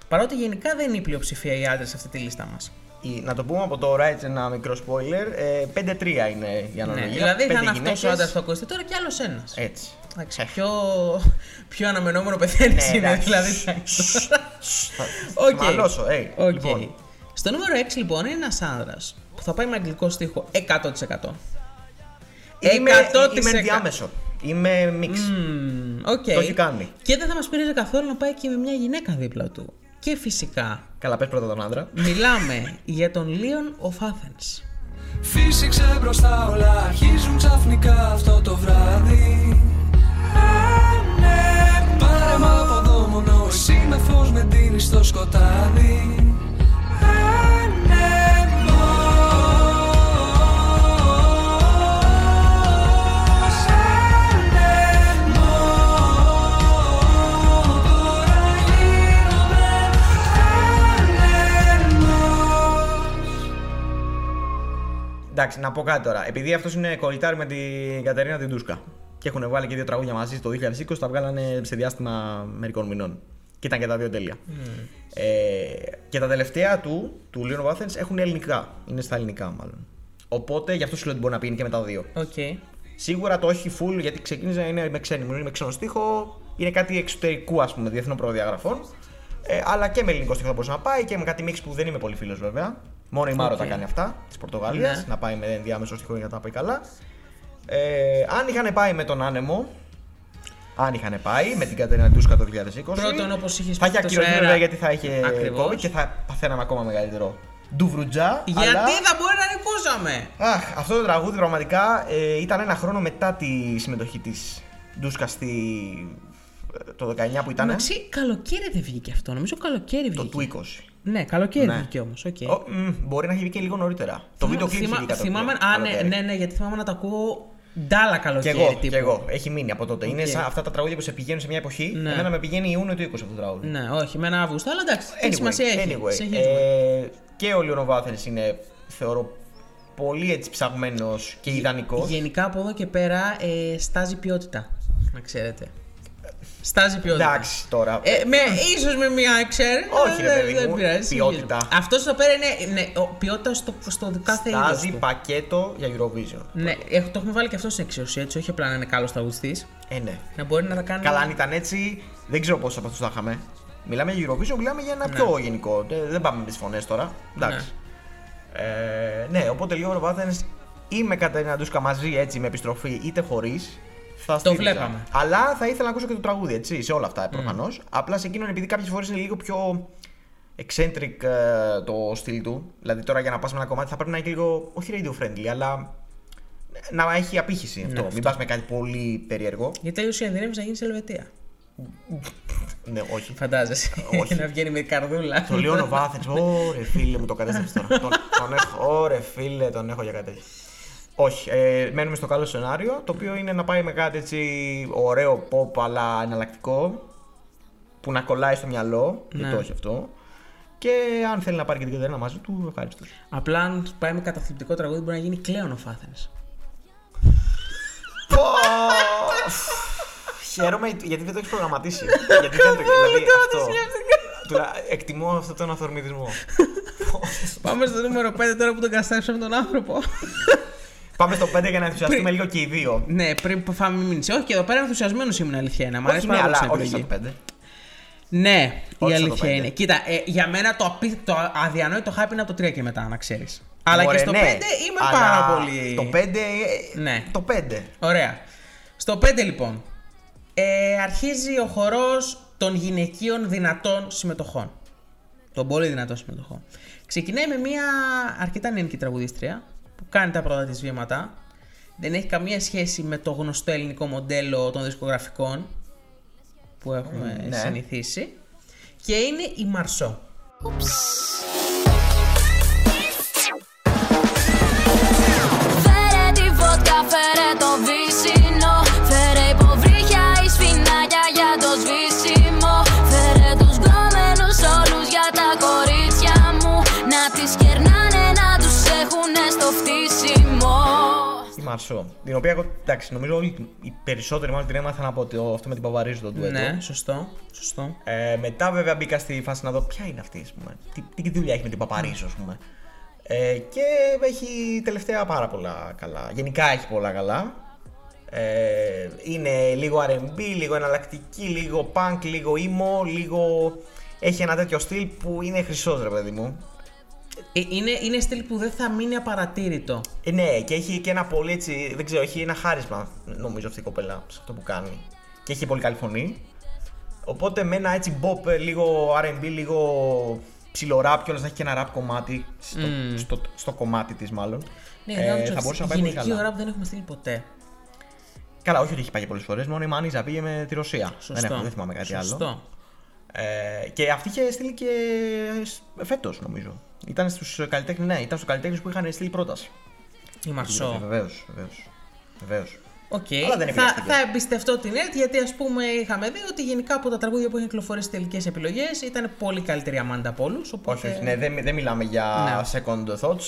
[SPEAKER 3] Παρότι γενικά δεν είναι η πλειοψηφία οι άντρες σε αυτή τη λίστα μας.
[SPEAKER 2] Η- Να το πούμε από τώρα έτσι ένα μικρό spoiler. Ε, 5-3 είναι η αναλογία.
[SPEAKER 3] Ναι, δηλαδή θα
[SPEAKER 2] Πέντε
[SPEAKER 3] είναι αυτό
[SPEAKER 2] γυναίκες.
[SPEAKER 3] ο άντρας που ακούσετε τώρα και άλλος ένας.
[SPEAKER 2] Έτσι.
[SPEAKER 3] Εντάξει, πιο, πιο αναμενόμενο πεθαίνεις
[SPEAKER 2] Ναι,
[SPEAKER 3] είναι,
[SPEAKER 2] εντάξει.
[SPEAKER 3] δηλαδή.
[SPEAKER 2] Θα
[SPEAKER 3] Οκ.
[SPEAKER 2] θα μαλώσω, hey,
[SPEAKER 3] OK.
[SPEAKER 2] λοιπόν.
[SPEAKER 3] Στο νούμερο 6 λοιπόν είναι ένας άνδρας που θα πάει με αγγλικό στίχο 100%.
[SPEAKER 2] Είμαι,
[SPEAKER 3] 100%.
[SPEAKER 2] είμαι ενδιάμεσος. Είμαι mix.
[SPEAKER 3] Μμμ, οκ.
[SPEAKER 2] Το έχει κάνει.
[SPEAKER 3] Και δεν θα μας πειράζει καθόλου να πάει και με μια γυναίκα δίπλα του. Και φυσικά
[SPEAKER 2] Καλά, πες πρώτα τον άντρα.
[SPEAKER 3] μιλάμε για τον Λίον of Athens.
[SPEAKER 5] Φύσηξε μπροστά όλα αρχίζουν ξαφνικά αυτό το βράδυ Πάρε μ' από εδώ μόνο εσύ με φως με δίνεις στο σκοτάδι
[SPEAKER 2] Εντάξει, να πω κάτι τώρα. Επειδή αυτός είναι κολλητάρι με την Κατερίνα την Ντούσκα και έχουν βάλει και δύο τραγούδια μαζί το 2020, τα βγάλανε σε διάστημα μερικών μηνών. Και ήταν και τα δύο τέλεια. Ε, και τα τελευταία του, του Leon of Athens, έχουν ελληνικά. Είναι στα ελληνικά, μάλλον. Οπότε γι' αυτό σου λέω ότι μπορεί να πήγαινε και με τα δύο.
[SPEAKER 3] Οκ.
[SPEAKER 2] Σίγουρα το όχι full γιατί ξεκίνησε είναι με ξένη μου, είναι με ξένο στίχο, είναι κάτι εξωτερικού ας πούμε διεθνών προδιαγραφών. Ε, αλλά και με ελληνικό στίχο θα μπορούσε να πάει και με κάτι mix που δεν είμαι πολύ φίλος βέβαια. Μόνο η Maro
[SPEAKER 3] OK.
[SPEAKER 2] τα κάνει αυτά της Πορτογαλίας.
[SPEAKER 3] Ναι.
[SPEAKER 2] Να πάει με ενδιάμεσο στίχο για να τα πάει καλά. Ε, αν είχαν πάει με τον άνεμο, αν είχαν πάει με την Κατερίνα Ντούσκα το 2020.
[SPEAKER 3] Πρώτον, όπως είχες
[SPEAKER 2] Θα
[SPEAKER 3] πει
[SPEAKER 2] είχε
[SPEAKER 3] τόσο
[SPEAKER 2] ακυρωθεί
[SPEAKER 3] αέρα.
[SPEAKER 2] βέβαια γιατί θα είχε
[SPEAKER 3] Ακριβώς.
[SPEAKER 2] COVID και θα παθαίναμε ακόμα μεγαλύτερο ντουβρουτζά.
[SPEAKER 3] Γιατί
[SPEAKER 2] αλλά...
[SPEAKER 3] θα μπορεί να νικούσαμε.
[SPEAKER 2] Αχ, αυτό το τραγούδι πραγματικά ε, ήταν ένα χρόνο μετά τη συμμετοχή της Ντούσκα στη. ε, το 19 που ήταν.
[SPEAKER 3] Εντάξει, καλοκαίρι δεν βγήκε αυτό. Νομίζω καλοκαίρι
[SPEAKER 2] Το
[SPEAKER 3] βγήκε.
[SPEAKER 2] του 20.
[SPEAKER 3] Ναι, καλοκαίρι
[SPEAKER 2] Ναι.
[SPEAKER 3] βγήκε όμως. Okay.
[SPEAKER 2] Ο, μ, μπορεί να έχει βγει και λίγο νωρίτερα. Το βίντεο κλιπ είχε βγει κατά
[SPEAKER 3] Θυμάμαι.
[SPEAKER 2] το
[SPEAKER 3] Α, ναι,
[SPEAKER 2] καλοκαίρι.
[SPEAKER 3] ναι, ναι, γιατί θυμάμαι να τα ακούω ντάλα
[SPEAKER 2] Κι
[SPEAKER 3] καλοκαίρι.
[SPEAKER 2] εγώ,
[SPEAKER 3] τύπου.
[SPEAKER 2] κι εγώ. Έχει μείνει από τότε. Είναι
[SPEAKER 3] Οκ.
[SPEAKER 2] σαν αυτά τα τραγούδια που σε πηγαίνουν σε μια εποχή.
[SPEAKER 3] Ναι.
[SPEAKER 2] Εμένα με πηγαίνει Ιούνιο του 20 αυτό το τραγούδι.
[SPEAKER 3] Ναι, όχι, με ένα Αύγουστο, αλλά εντάξει. τι
[SPEAKER 2] Anyway,
[SPEAKER 3] σημασία έχει.
[SPEAKER 2] anyway,
[SPEAKER 3] Συνεχίζουμε.
[SPEAKER 2] ε, και ο Leon of Athens είναι, θεωρώ, πολύ έτσι ψαγμένος και ιδανικός.
[SPEAKER 3] Γενικά από εδώ και πέρα ε, στάζει ποιότητα. Να ξέρετε. Στάζει ποιότητα.
[SPEAKER 2] Εντάξει τώρα.
[SPEAKER 3] Ε, με, ίσως με μια εξαίρεση.
[SPEAKER 2] Όχι, ρε
[SPEAKER 3] δεν-
[SPEAKER 2] παιδί
[SPEAKER 3] δεν
[SPEAKER 2] μου,
[SPEAKER 3] πειράζει,
[SPEAKER 2] ποιότητα.
[SPEAKER 3] συνεχίζουμε. Αυτός εδώ πέρα είναι ναι, ο- ποιότητα στο, στο κάθε είδος
[SPEAKER 2] Στάζει
[SPEAKER 3] του.
[SPEAKER 2] πακέτο για Eurovision.
[SPEAKER 3] Ναι, έχω- το έχουμε βάλει και αυτό στην εξίσωση έτσι, όχι απλά να είναι καλός τραγουδιστής.
[SPEAKER 2] Ε, ναι.
[SPEAKER 3] Να μπορεί να τα κάνει.
[SPEAKER 2] Καλά, αν ήταν έτσι, δεν ξέρω πόσους από αυτούς θα είχαμε. Μιλάμε για Eurovision, μιλάμε για ένα
[SPEAKER 3] Ναι.
[SPEAKER 2] πιο γενικό. Δεν, δεν πάμε με τις φωνές τώρα. Εντάξει. Ε, ναι, οπότε λίγο ο Athens ή με Κατερίνα Ντούσκα μαζί έτσι με επιστροφή είτε χωρίς. Θα στήριζα.
[SPEAKER 3] βλέπαμε.
[SPEAKER 2] Αλλά θα ήθελα να ακούσω και το τραγούδι έτσι, σε όλα αυτά προφανώς. Απλά σε εκείνον επειδή κάποιες φορές είναι λίγο πιο eccentric ε, το στυλ του. Δηλαδή τώρα για να πας με ένα κομμάτι θα πρέπει να είναι και λίγο, όχι radio friendly, αλλά να έχει απήχηση αυτό. Μην πας με κάτι πολύ περίεργο.
[SPEAKER 3] Γιατί τέλειω η ενδυνάμει να γίνει σε Ελβετία.
[SPEAKER 2] Ναι, όχι.
[SPEAKER 3] Φαντάζεσαι.
[SPEAKER 2] Όχι. [LAUGHS]
[SPEAKER 3] να βγαίνει με καρδούλα.
[SPEAKER 2] Το Λιόνο Βάθενς. Ωρε φίλε μου το κατέστρεψε τώρα. τον, [LAUGHS] τον έχω. Ωρε φίλε, τον έχω για κάτι τέτοιο. Όχι, ε, μένουμε στο καλό σενάριο, το οποίο είναι να πάει με κάτι έτσι ωραίο pop αλλά εναλλακτικό, που να κολλάει στο μυαλό,
[SPEAKER 3] Ναι.
[SPEAKER 2] και το έχει αυτό. Και αν θέλει να πάρει και την Κατερίνα μαζί του, ευχαριστώ.
[SPEAKER 3] Απλά αν πάει με καταθλιπτικό τραγούδι μπορεί να γίνει κλέον ο Φάθενς.
[SPEAKER 2] Χαίρομαι γιατί δεν το έχεις προγραμματίσει. [LAUGHS] γιατί δεν το δηλαδή αυτό. Τουλά- εκτιμώ αυτόν τον αθορμητισμό.
[SPEAKER 3] Πάμε στο νούμερο 5 τώρα που τον καστάξαμε τον άνθρωπο.
[SPEAKER 2] Πάμε στο 5 για να ενθουσιαστούμε λίγο και οι δύο.
[SPEAKER 3] Ναι, πριν φάμε μήνυση. Όχι, και εδώ πέρα ενθουσιασμένος ήμουν αλήθεια είναι. Μ'
[SPEAKER 2] Όχι,
[SPEAKER 3] αρέσει
[SPEAKER 2] ναι,
[SPEAKER 3] πάρα πολύ
[SPEAKER 2] αλλά
[SPEAKER 3] σαν
[SPEAKER 2] όχι
[SPEAKER 3] επιλογή.
[SPEAKER 2] στο 5.
[SPEAKER 3] Ναι, η
[SPEAKER 2] Όχι στο
[SPEAKER 3] αλήθεια
[SPEAKER 2] πέντε.
[SPEAKER 3] είναι. Κοίτα, ε, για μένα το, απί... το αδιανόητο hype είναι από το 3 και μετά, να ξέρεις. Αλλά
[SPEAKER 2] Ωραία,
[SPEAKER 3] και στο
[SPEAKER 2] ναι.
[SPEAKER 3] 5 είμαι
[SPEAKER 2] Αλλά
[SPEAKER 3] πάρα πολύ.
[SPEAKER 2] Το 5. ε,
[SPEAKER 3] Ναι.
[SPEAKER 2] Το 5.
[SPEAKER 3] Ωραία. Στο 5 λοιπόν. Ε, αρχίζει ο χορός των γυναικείων δυνατών συμμετοχών. Των πολύ δυνατών συμμετοχών. Ξεκινάει με μια αρκετά νεανική τραγουδίστρια που κάνει τα πρώτα της βήματα. Δεν έχει καμία σχέση με το γνωστό ελληνικό μοντέλο των δισκογραφικών που έχουμε
[SPEAKER 2] Mm, ναι.
[SPEAKER 3] συνηθίσει. Και είναι η Μαρσό.
[SPEAKER 6] Φέρε
[SPEAKER 2] Μαρσό. Την οποία εγώ, εντάξει, νομίζω όλοι οι περισσότεροι μάλλον την έμαθαν από το, αυτό με την Παπαρίζου τον ντουέτο.
[SPEAKER 3] Ναι, σωστό. σωστό.
[SPEAKER 2] Ε, μετά βέβαια μπήκα στη φάση να δω ποια είναι αυτή, ας πούμε. Τι, τι δουλειά έχει με την Παπαρίζου, ας πούμε. Ε, και έχει τελευταία πάρα πολλά καλά. Γενικά έχει πολλά καλά. Ε, είναι λίγο R&B, λίγο εναλλακτική, λίγο punk, λίγο emo, λίγο... Έχει ένα τέτοιο στυλ που είναι χρυσός ρε παιδί μου.
[SPEAKER 3] Ε, είναι, είναι στυλ που δεν θα μείνει απαρατήρητο.
[SPEAKER 2] Ε, ναι, και έχει και ένα πολύ έτσι, δεν ξέρω, έχει ένα χάρισμα νομίζω αυτή η κοπέλα σε αυτό που κάνει. Και έχει πολύ καλή φωνή. Οπότε με ένα έτσι bop, ε, λίγο R&B, λίγο ψιλοράπ κιόλας να έχει και ένα rap κομμάτι στο, στο, στο κομμάτι της μάλλον.
[SPEAKER 3] Ναι,
[SPEAKER 2] Ε,
[SPEAKER 3] ε,
[SPEAKER 2] θα μπορούσε να πάει πολύ
[SPEAKER 3] γυναικείο
[SPEAKER 2] καλά.
[SPEAKER 3] ραπ δεν έχουμε στείλει ποτέ.
[SPEAKER 2] Καλά, όχι ότι έχει πάει πολλές φορές, μόνο η Μάνιζα πήγε με τη Ρωσία.
[SPEAKER 3] Σωστό.
[SPEAKER 2] Δεν, έχω, δεν θυμάμαι κάτι
[SPEAKER 3] Σωστό.
[SPEAKER 2] άλλο. Ε, και αυτή είχε στείλει και φέτος, νομίζω. Ήταν στους καλλιτέχνες, ναι, ήταν στους καλλιτέχνες που είχαν στείλει πρόταση.
[SPEAKER 3] Η Marseaux.
[SPEAKER 2] Βεβαίως, βεβαίως. Βεβαίως.
[SPEAKER 3] Οκ.
[SPEAKER 2] Αλλά δεν
[SPEAKER 3] Θα,
[SPEAKER 2] επηρεάστηκε.
[SPEAKER 3] θα εμπιστευτώ την ΕΡΤ γιατί ας πούμε είχαμε δει ότι γενικά από τα τραγούδια που είχαν κυκλοφορήσει τελικές επιλογές ήταν πολύ καλύτερη η Αμάντα από όλους.
[SPEAKER 2] Όχι, όχι, ναι, δεν, δεν μιλάμε για
[SPEAKER 3] Ναι.
[SPEAKER 2] second thoughts.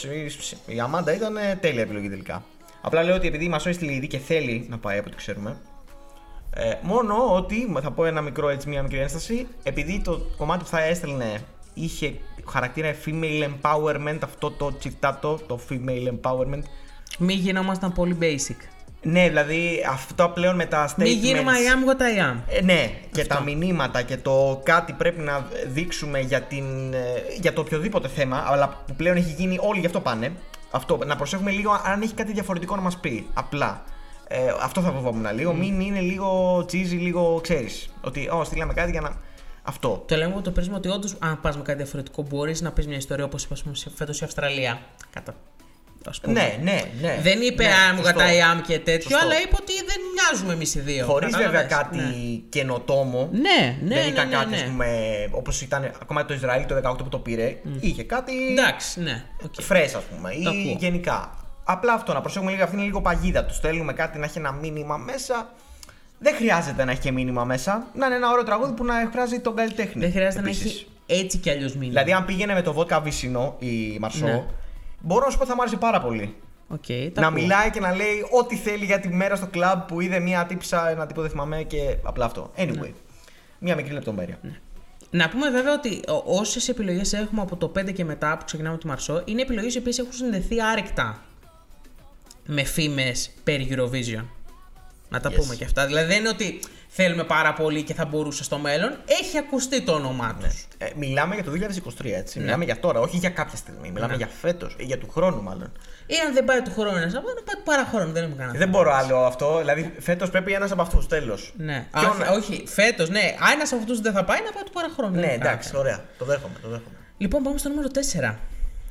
[SPEAKER 2] Η, η Αμάντα ήταν ε, τέλεια επιλογή τελικά. Απλά λέω ότι επειδή μας έστειλε ήδη και θέλει να πάει από ό,τι ξέρουμε. Ε, μόνο ότι, θα πω ένα μικρό, έτσι, μια μικρή ένσταση, επειδή το κομμάτι που θα έστελνε είχε χαρακτήρα female empowerment, αυτό το τσιτάτο, το female empowerment.
[SPEAKER 3] Μην γινόμασταν πολύ basic.
[SPEAKER 2] Ναι, δηλαδή αυτό πλέον με τα statements.
[SPEAKER 3] Μην γίνουμε I am what I am.
[SPEAKER 2] Ε, ναι, και τα μηνύματα και το κάτι πρέπει να δείξουμε για, την, ε, για το οποιοδήποτε θέμα, αλλά που πλέον έχει γίνει, όλοι γι' αυτό πάνε. Αυτό, να προσέχουμε λίγο αν έχει κάτι διαφορετικό να μας πει. Απλά. Ε, αυτό θα φοβόμουν λίγο. Μην είναι λίγο cheesy, λίγο ξέρεις. Ότι, Ω, στείλαμε κάτι για να. Αυτό.
[SPEAKER 3] Το λέμε από το πρίσμα ότι όντως, αν πας με κάτι διαφορετικό, μπορείς να πεις μια ιστορία όπως είπα φέτος η Αυστραλία. Κατά. Ας πούμε.
[SPEAKER 2] Ναι, ναι, ναι.
[SPEAKER 3] Δεν είπε
[SPEAKER 2] ναι,
[SPEAKER 3] I'm
[SPEAKER 2] σωστό.
[SPEAKER 3] what I am και τέτοιο,
[SPEAKER 2] Σωστό.
[SPEAKER 3] αλλά είπε ότι δεν μοιάζουμε εμείς οι δύο.
[SPEAKER 2] Χωρίς βέβαια
[SPEAKER 3] Κατάλαβες;
[SPEAKER 2] κάτι
[SPEAKER 3] Ναι.
[SPEAKER 2] καινοτόμο.
[SPEAKER 3] Ναι, ναι,
[SPEAKER 2] δεν
[SPEAKER 3] ναι,
[SPEAKER 2] ήταν
[SPEAKER 3] ναι,
[SPEAKER 2] κάτι,
[SPEAKER 3] ναι.
[SPEAKER 2] ας πούμε, όπως ήταν ακόμα το Ισραήλ το 18 που το πήρε. Είχε κάτι.
[SPEAKER 3] Εντάξει, ναι. οκ.
[SPEAKER 2] fresh, ας πούμε,
[SPEAKER 3] Το
[SPEAKER 2] ή
[SPEAKER 3] ακούω.
[SPEAKER 2] γενικά. Απλά αυτό, να προσέχουμε λίγο, αυτή είναι λίγο παγίδα. Τους στέλνουμε κάτι να έχει ένα μήνυμα μέσα. Δεν χρειάζεται να έχει και μήνυμα μέσα. Να είναι ένα ωραίο τραγούδι που να εκφράζει τον καλλιτέχνη.
[SPEAKER 3] Δεν χρειάζεται να
[SPEAKER 2] επίσης.
[SPEAKER 3] έχει έτσι κι αλλιώς μήνυμα.
[SPEAKER 2] Δηλαδή, αν πήγαινε με το βότκα βύσσινο η Μαρσό,
[SPEAKER 3] Ναι.
[SPEAKER 2] μπορώ να σου πω ότι θα μου άρεσε πάρα πολύ.
[SPEAKER 3] Οκ, τα
[SPEAKER 2] να
[SPEAKER 3] ακούω.
[SPEAKER 2] μιλάει και να λέει ό,τι θέλει για τη μέρα στο κλαμπ που είδε μία τύπισσα, ένα τύπο δεν θυμάμαι και απλά αυτό. Anyway.
[SPEAKER 3] Ναι.
[SPEAKER 2] Μία μικρή λεπτομέρεια.
[SPEAKER 3] Να πούμε βέβαια ότι όσες επιλογές έχουμε από το 5 και μετά που ξεκινάμε τη Μαρσό είναι επιλογές οι οποίες έχουν συνδεθεί άρρηκτα με φήμες περί Eurovision. Να τα
[SPEAKER 2] Yes.
[SPEAKER 3] πούμε και αυτά. Δηλαδή δεν είναι ότι θέλουμε πάρα πολύ και θα μπορούσε στο μέλλον. Έχει ακουστεί το όνομά τους.
[SPEAKER 2] Ε, μιλάμε για το 2023, έτσι. Μιλάμε για τώρα, όχι για κάποια στιγμή. Μιλάμε
[SPEAKER 3] Ναι.
[SPEAKER 2] για φέτος ή για του χρόνου, μάλλον.
[SPEAKER 3] Ή αν δεν πάει του χρόνου ένας από να πάει του παραχρόνου. Δεν έχουμε κανένα.
[SPEAKER 2] Δεν μπορώ άλλο αυτό. Δηλαδή, φέτος πρέπει ένας από αυτούς, τέλος.
[SPEAKER 3] Ναι.
[SPEAKER 2] Ποιον-
[SPEAKER 3] Α, όχι, φέτος, ναι. Αν ένας από αυτούς δεν θα πάει, να πάει του παραχρόνου.
[SPEAKER 2] Ναι,
[SPEAKER 3] Δεν έχουμε
[SPEAKER 2] εντάξει,
[SPEAKER 3] κανένα.
[SPEAKER 2] ωραία. Το δέχομαι, το δέχομαι.
[SPEAKER 3] Λοιπόν, πάμε στο νούμερο 4.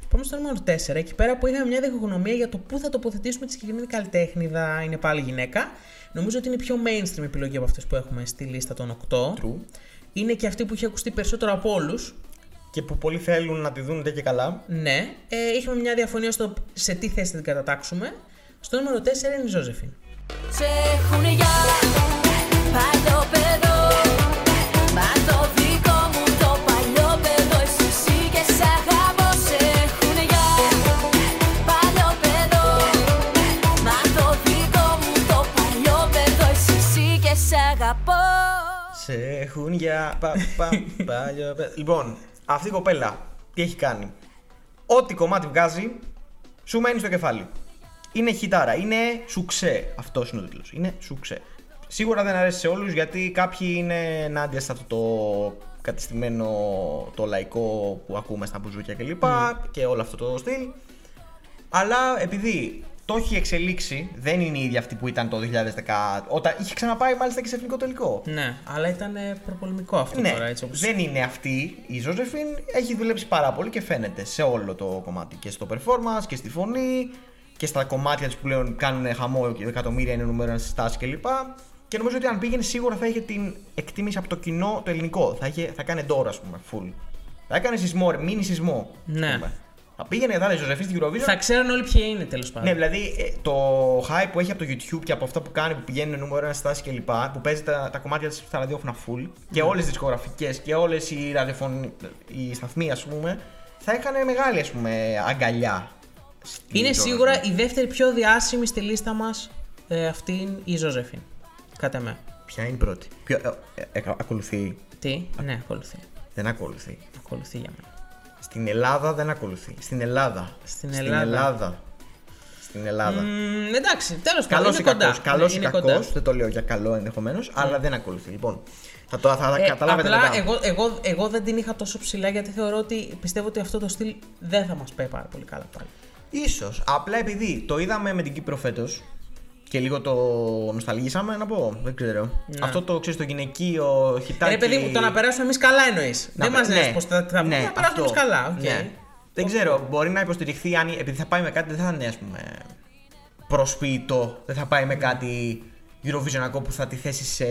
[SPEAKER 3] Πάμε στο νούμερο 4. Εκεί πέρα που είχαμε μια διχογνωμία για το πού θα τοποθετήσουμε τη συγκεκριμένη καλλιτέχνηδα. Είναι πάλι γυναίκα. Νομίζω ότι είναι η πιο mainstream επιλογή από αυτές που έχουμε στη λίστα των 8.
[SPEAKER 2] True.
[SPEAKER 3] Είναι και αυτή που έχει ακουστεί περισσότερο από όλους.
[SPEAKER 2] Και που πολλοί θέλουν να τη δουν και καλά.
[SPEAKER 3] Ναι. Ε, είχαμε μια διαφωνία στο σε τι θέση θα την κατατάξουμε. Στο νούμερο 4 είναι η Ζώζεφιν.
[SPEAKER 6] Σε έχουν για.
[SPEAKER 2] Πα, πα, παλιό παι- λοιπόν, αυτή η κοπέλα τι έχει κάνει; Ό,τι κομμάτι βγάζει, σου μένει στο κεφάλι. Είναι χιτάρα, είναι σουξέ. Αυτός είναι ο τίτλος. Είναι σουξέ. Σίγουρα δεν αρέσει σε όλους γιατί κάποιοι είναι ενάντια σε αυτό το κατεστημένο το λαϊκό που ακούμε στα μπουζούκια κλπ. Και όλο αυτό το στυλ. Αλλά επειδή το έχει εξελίξει, δεν είναι η ίδια αυτή που ήταν το 2010. Όταν είχε ξαναπάει μάλιστα και σε εθνικό τελικό.
[SPEAKER 3] Ναι, αλλά ήταν ε, προπολεμικό αυτό
[SPEAKER 2] Ναι,
[SPEAKER 3] τώρα έτσι όπως...
[SPEAKER 2] δεν είναι αυτή η Ζώζεφιν. Έχει δουλέψει πάρα πολύ και φαίνεται σε όλο το κομμάτι. Και στο performance και στη φωνή και στα κομμάτια της που πλέον κάνουν χαμό και εκατομμύρια είναι νούμερο στις τάσεις κλπ. Και νομίζω ότι αν πήγαινε σίγουρα θα είχε την εκτίμηση από το κοινό το ελληνικό. Θα, είχε, θα κάνει τώρα, ας πούμε, full. Θα έκανε σεισμό, ρε, μίνι σεισμό. ας
[SPEAKER 3] Ναι.
[SPEAKER 2] πούμε. Θα πήγαινε, θα έλεγε Ζωζεφίν στην Eurovision.
[SPEAKER 3] Θα ξέρουν όλοι ποιοι είναι τέλος πάντων.
[SPEAKER 2] Ναι, δηλαδή ε, το hype που έχει από το YouTube και από αυτά που κάνει που πηγαίνουν νούμερο ένα στάση κλπ. που παίζει τα, τα κομμάτια της στα ραδιόφωνα full και όλες τις δισκογραφικέ και όλες οι, ραδιοφων... οι σταθμοί, ας πούμε, θα είχαν μεγάλη ας πούμε, αγκαλιά. στη
[SPEAKER 3] είναι
[SPEAKER 2] Ζώζεφιν.
[SPEAKER 3] σίγουρα η δεύτερη πιο διάσημη στη λίστα μας ε, αυτή η Ζώζεφιν. Κατά με.
[SPEAKER 2] Ποια είναι η πρώτη; Ποιο, ε, ε, ε, ακολουθεί;
[SPEAKER 3] Τι, ναι, ακολουθεί.
[SPEAKER 2] Δεν ακολουθεί.
[SPEAKER 3] Ακολουθεί για μένα.
[SPEAKER 2] Στην Ελλάδα δεν ακολουθεί. Στην Ελλάδα.
[SPEAKER 3] Στην Ελλάδα.
[SPEAKER 2] Ελλάδα. Στην Ελλάδα.
[SPEAKER 3] Μ, εντάξει, τέλος πάντων.
[SPEAKER 2] Καλός
[SPEAKER 3] είναι
[SPEAKER 2] ή
[SPEAKER 3] κοντά.
[SPEAKER 2] κακό. Καλός
[SPEAKER 3] Ναι,
[SPEAKER 2] ή
[SPEAKER 3] είναι
[SPEAKER 2] κακός.
[SPEAKER 3] κοντά.
[SPEAKER 2] Δεν το λέω για καλό ενδεχομένως, αλλά δεν ακολουθεί. Λοιπόν, θα το θα
[SPEAKER 3] Ε,
[SPEAKER 2] καταλάβετε
[SPEAKER 3] απλά
[SPEAKER 2] μετά.
[SPEAKER 3] εγώ, εγώ, εγώ δεν την είχα τόσο ψηλά γιατί θεωρώ ότι πιστεύω ότι αυτό το στυλ δεν θα μας πάει πάρα πολύ καλά πάλι.
[SPEAKER 2] Ίσως. Απλά επειδή το είδαμε με την Κύπρο φέτος και λίγο το νοσταλγήσαμε, να πω. Δεν ξέρω. Αυτό το ξέρεις το γυναικείο χιτάκι.
[SPEAKER 3] Ναι. Ρε παιδί μου, το να περάσουμε εμείς καλά εννοείς.
[SPEAKER 2] Να
[SPEAKER 3] Δεν
[SPEAKER 2] πε-
[SPEAKER 3] μας λες
[SPEAKER 2] ναι.
[SPEAKER 3] πώ θα, θα
[SPEAKER 2] Ναι,
[SPEAKER 3] να περάσουμε
[SPEAKER 2] αυτό.
[SPEAKER 3] εμείς καλά. οκ.
[SPEAKER 2] Ναι. Δεν ξέρω, μπορεί να υποστηριχθεί αν, επειδή θα πάει με κάτι, δεν θα είναι ας πούμε προσποιητό. Δεν θα πάει με κάτι Eurovision ακόμα που θα τη θέσει σε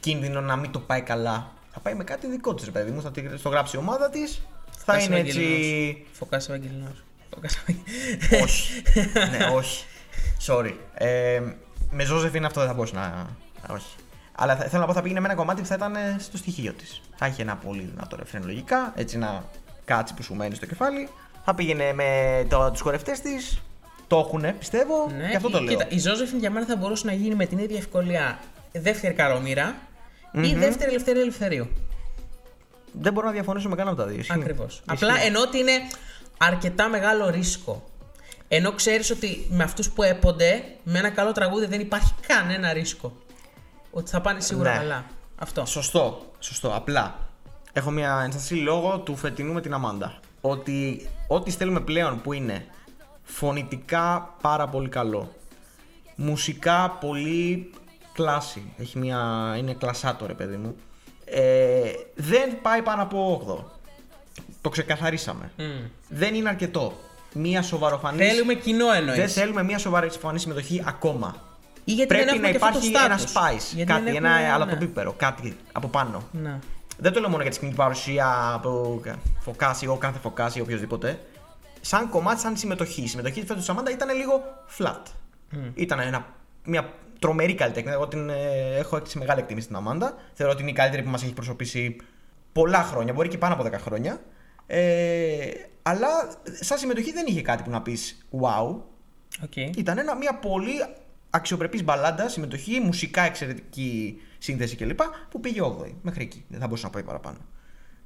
[SPEAKER 2] κίνδυνο να μην το πάει καλά. Θα πάει με κάτι δικό της, παιδί μου. Θα τη- στο γράψει η ομάδα της. Θα
[SPEAKER 3] Φωκάς
[SPEAKER 2] είναι έτσι.
[SPEAKER 3] Ευαγγελινός. Φωκάς Ευαγγελινός. Φωκάς Ευαγγελινός.
[SPEAKER 2] όχι. ναι, όχι. Sorry. Ε, με Ζώζεφιν αυτό δεν θα μπορούσε να. Όχι. Αλλά θα, θέλω να πω θα πήγαινε με ένα κομμάτι που θα ήταν ε, στο στοιχείο της. Θα είχε ένα πολύ δυνατό ρεφρέν λογικά, έτσι να κάτσει που σου μένει στο κεφάλι. Θα πήγαινε με τους χορευτές της. Το έχουνε, πιστεύω.
[SPEAKER 3] Ναι,
[SPEAKER 2] Γι' αυτό το
[SPEAKER 3] η-
[SPEAKER 2] λέω.
[SPEAKER 3] Κοίτα, η Ζώζεφιν για μένα θα μπορούσε να γίνει με την ίδια ευκολία δεύτερη καρομήρα ή δεύτερη ελευθερία ελευθερίου.
[SPEAKER 2] Δεν μπορώ να διαφωνήσω με κανένα από τα δύο. ισχύει.
[SPEAKER 3] Ακριβώς.
[SPEAKER 2] Ισχύει.
[SPEAKER 3] Απλά ενώ ότι είναι αρκετά μεγάλο ρίσκο. Ενώ ξέρεις ότι με αυτούς που έπονται, με ένα καλό τραγούδι δεν υπάρχει κανένα ρίσκο. Ότι θα πάνε σίγουρα
[SPEAKER 2] Ναι.
[SPEAKER 3] καλά. Αυτό.
[SPEAKER 2] Σωστό, σωστό. Απλά έχω μια ενστασή λόγω του φετινού με την Αμάντα. Ότι ό,τι στέλνουμε πλέον που είναι φωνητικά πάρα πολύ καλό. Μουσικά πολύ κλάση. Έχει μια... Είναι κλασάτο ρε παιδί μου. Ε, δεν πάει πάνω από 8. Το ξεκαθαρίσαμε. Δεν είναι αρκετό. Μια σοβαροφανή.
[SPEAKER 3] Θέλουμε κοινό εννοείς.
[SPEAKER 2] Δεν θέλουμε μια σοβαροφανή συμμετοχή ακόμα.
[SPEAKER 3] Ή γιατί
[SPEAKER 2] Πρέπει
[SPEAKER 3] δεν
[SPEAKER 2] να
[SPEAKER 3] έχουμε και αυτό το
[SPEAKER 2] υπάρχει ένα
[SPEAKER 3] status.
[SPEAKER 2] spice,
[SPEAKER 3] Γιατί
[SPEAKER 2] κάτι,
[SPEAKER 3] δεν
[SPEAKER 2] ένα
[SPEAKER 3] έχουμε-
[SPEAKER 2] αλατοπίπερο, κάτι από πάνω.
[SPEAKER 3] Ναι.
[SPEAKER 2] Δεν το λέω μόνο για τη σκηνική παρουσία αποφωκάσει εγώ, κάθε φωκάσει ή οποιοδήποτε. Σαν κομμάτι, σαν συμμετοχή. Η συμμετοχή της φέτος της Αμάντα ήταν λίγο flat. Ήταν ένα, μια τρομερή καλλιτέχνις. Εγώ την ε, έχω έτσι μεγάλη εκτίμηση στην Αμάντα. Θεωρώ ότι είναι η καλύτερη που μας έχει εκπροσωπήσει πολλά χρόνια, μπορεί και πάνω από 10 χρόνια. Ε, αλλά σαν συμμετοχή δεν είχε κάτι που να πεις wow.
[SPEAKER 3] Οκ.
[SPEAKER 2] Ήταν ένα, μια πολύ αξιοπρεπής μπαλάντα, συμμετοχή, μουσικά εξαιρετική σύνθεση κλπ. που πήγε 8η. Μέχρι εκεί. Δεν θα μπορούσε να πάει παραπάνω.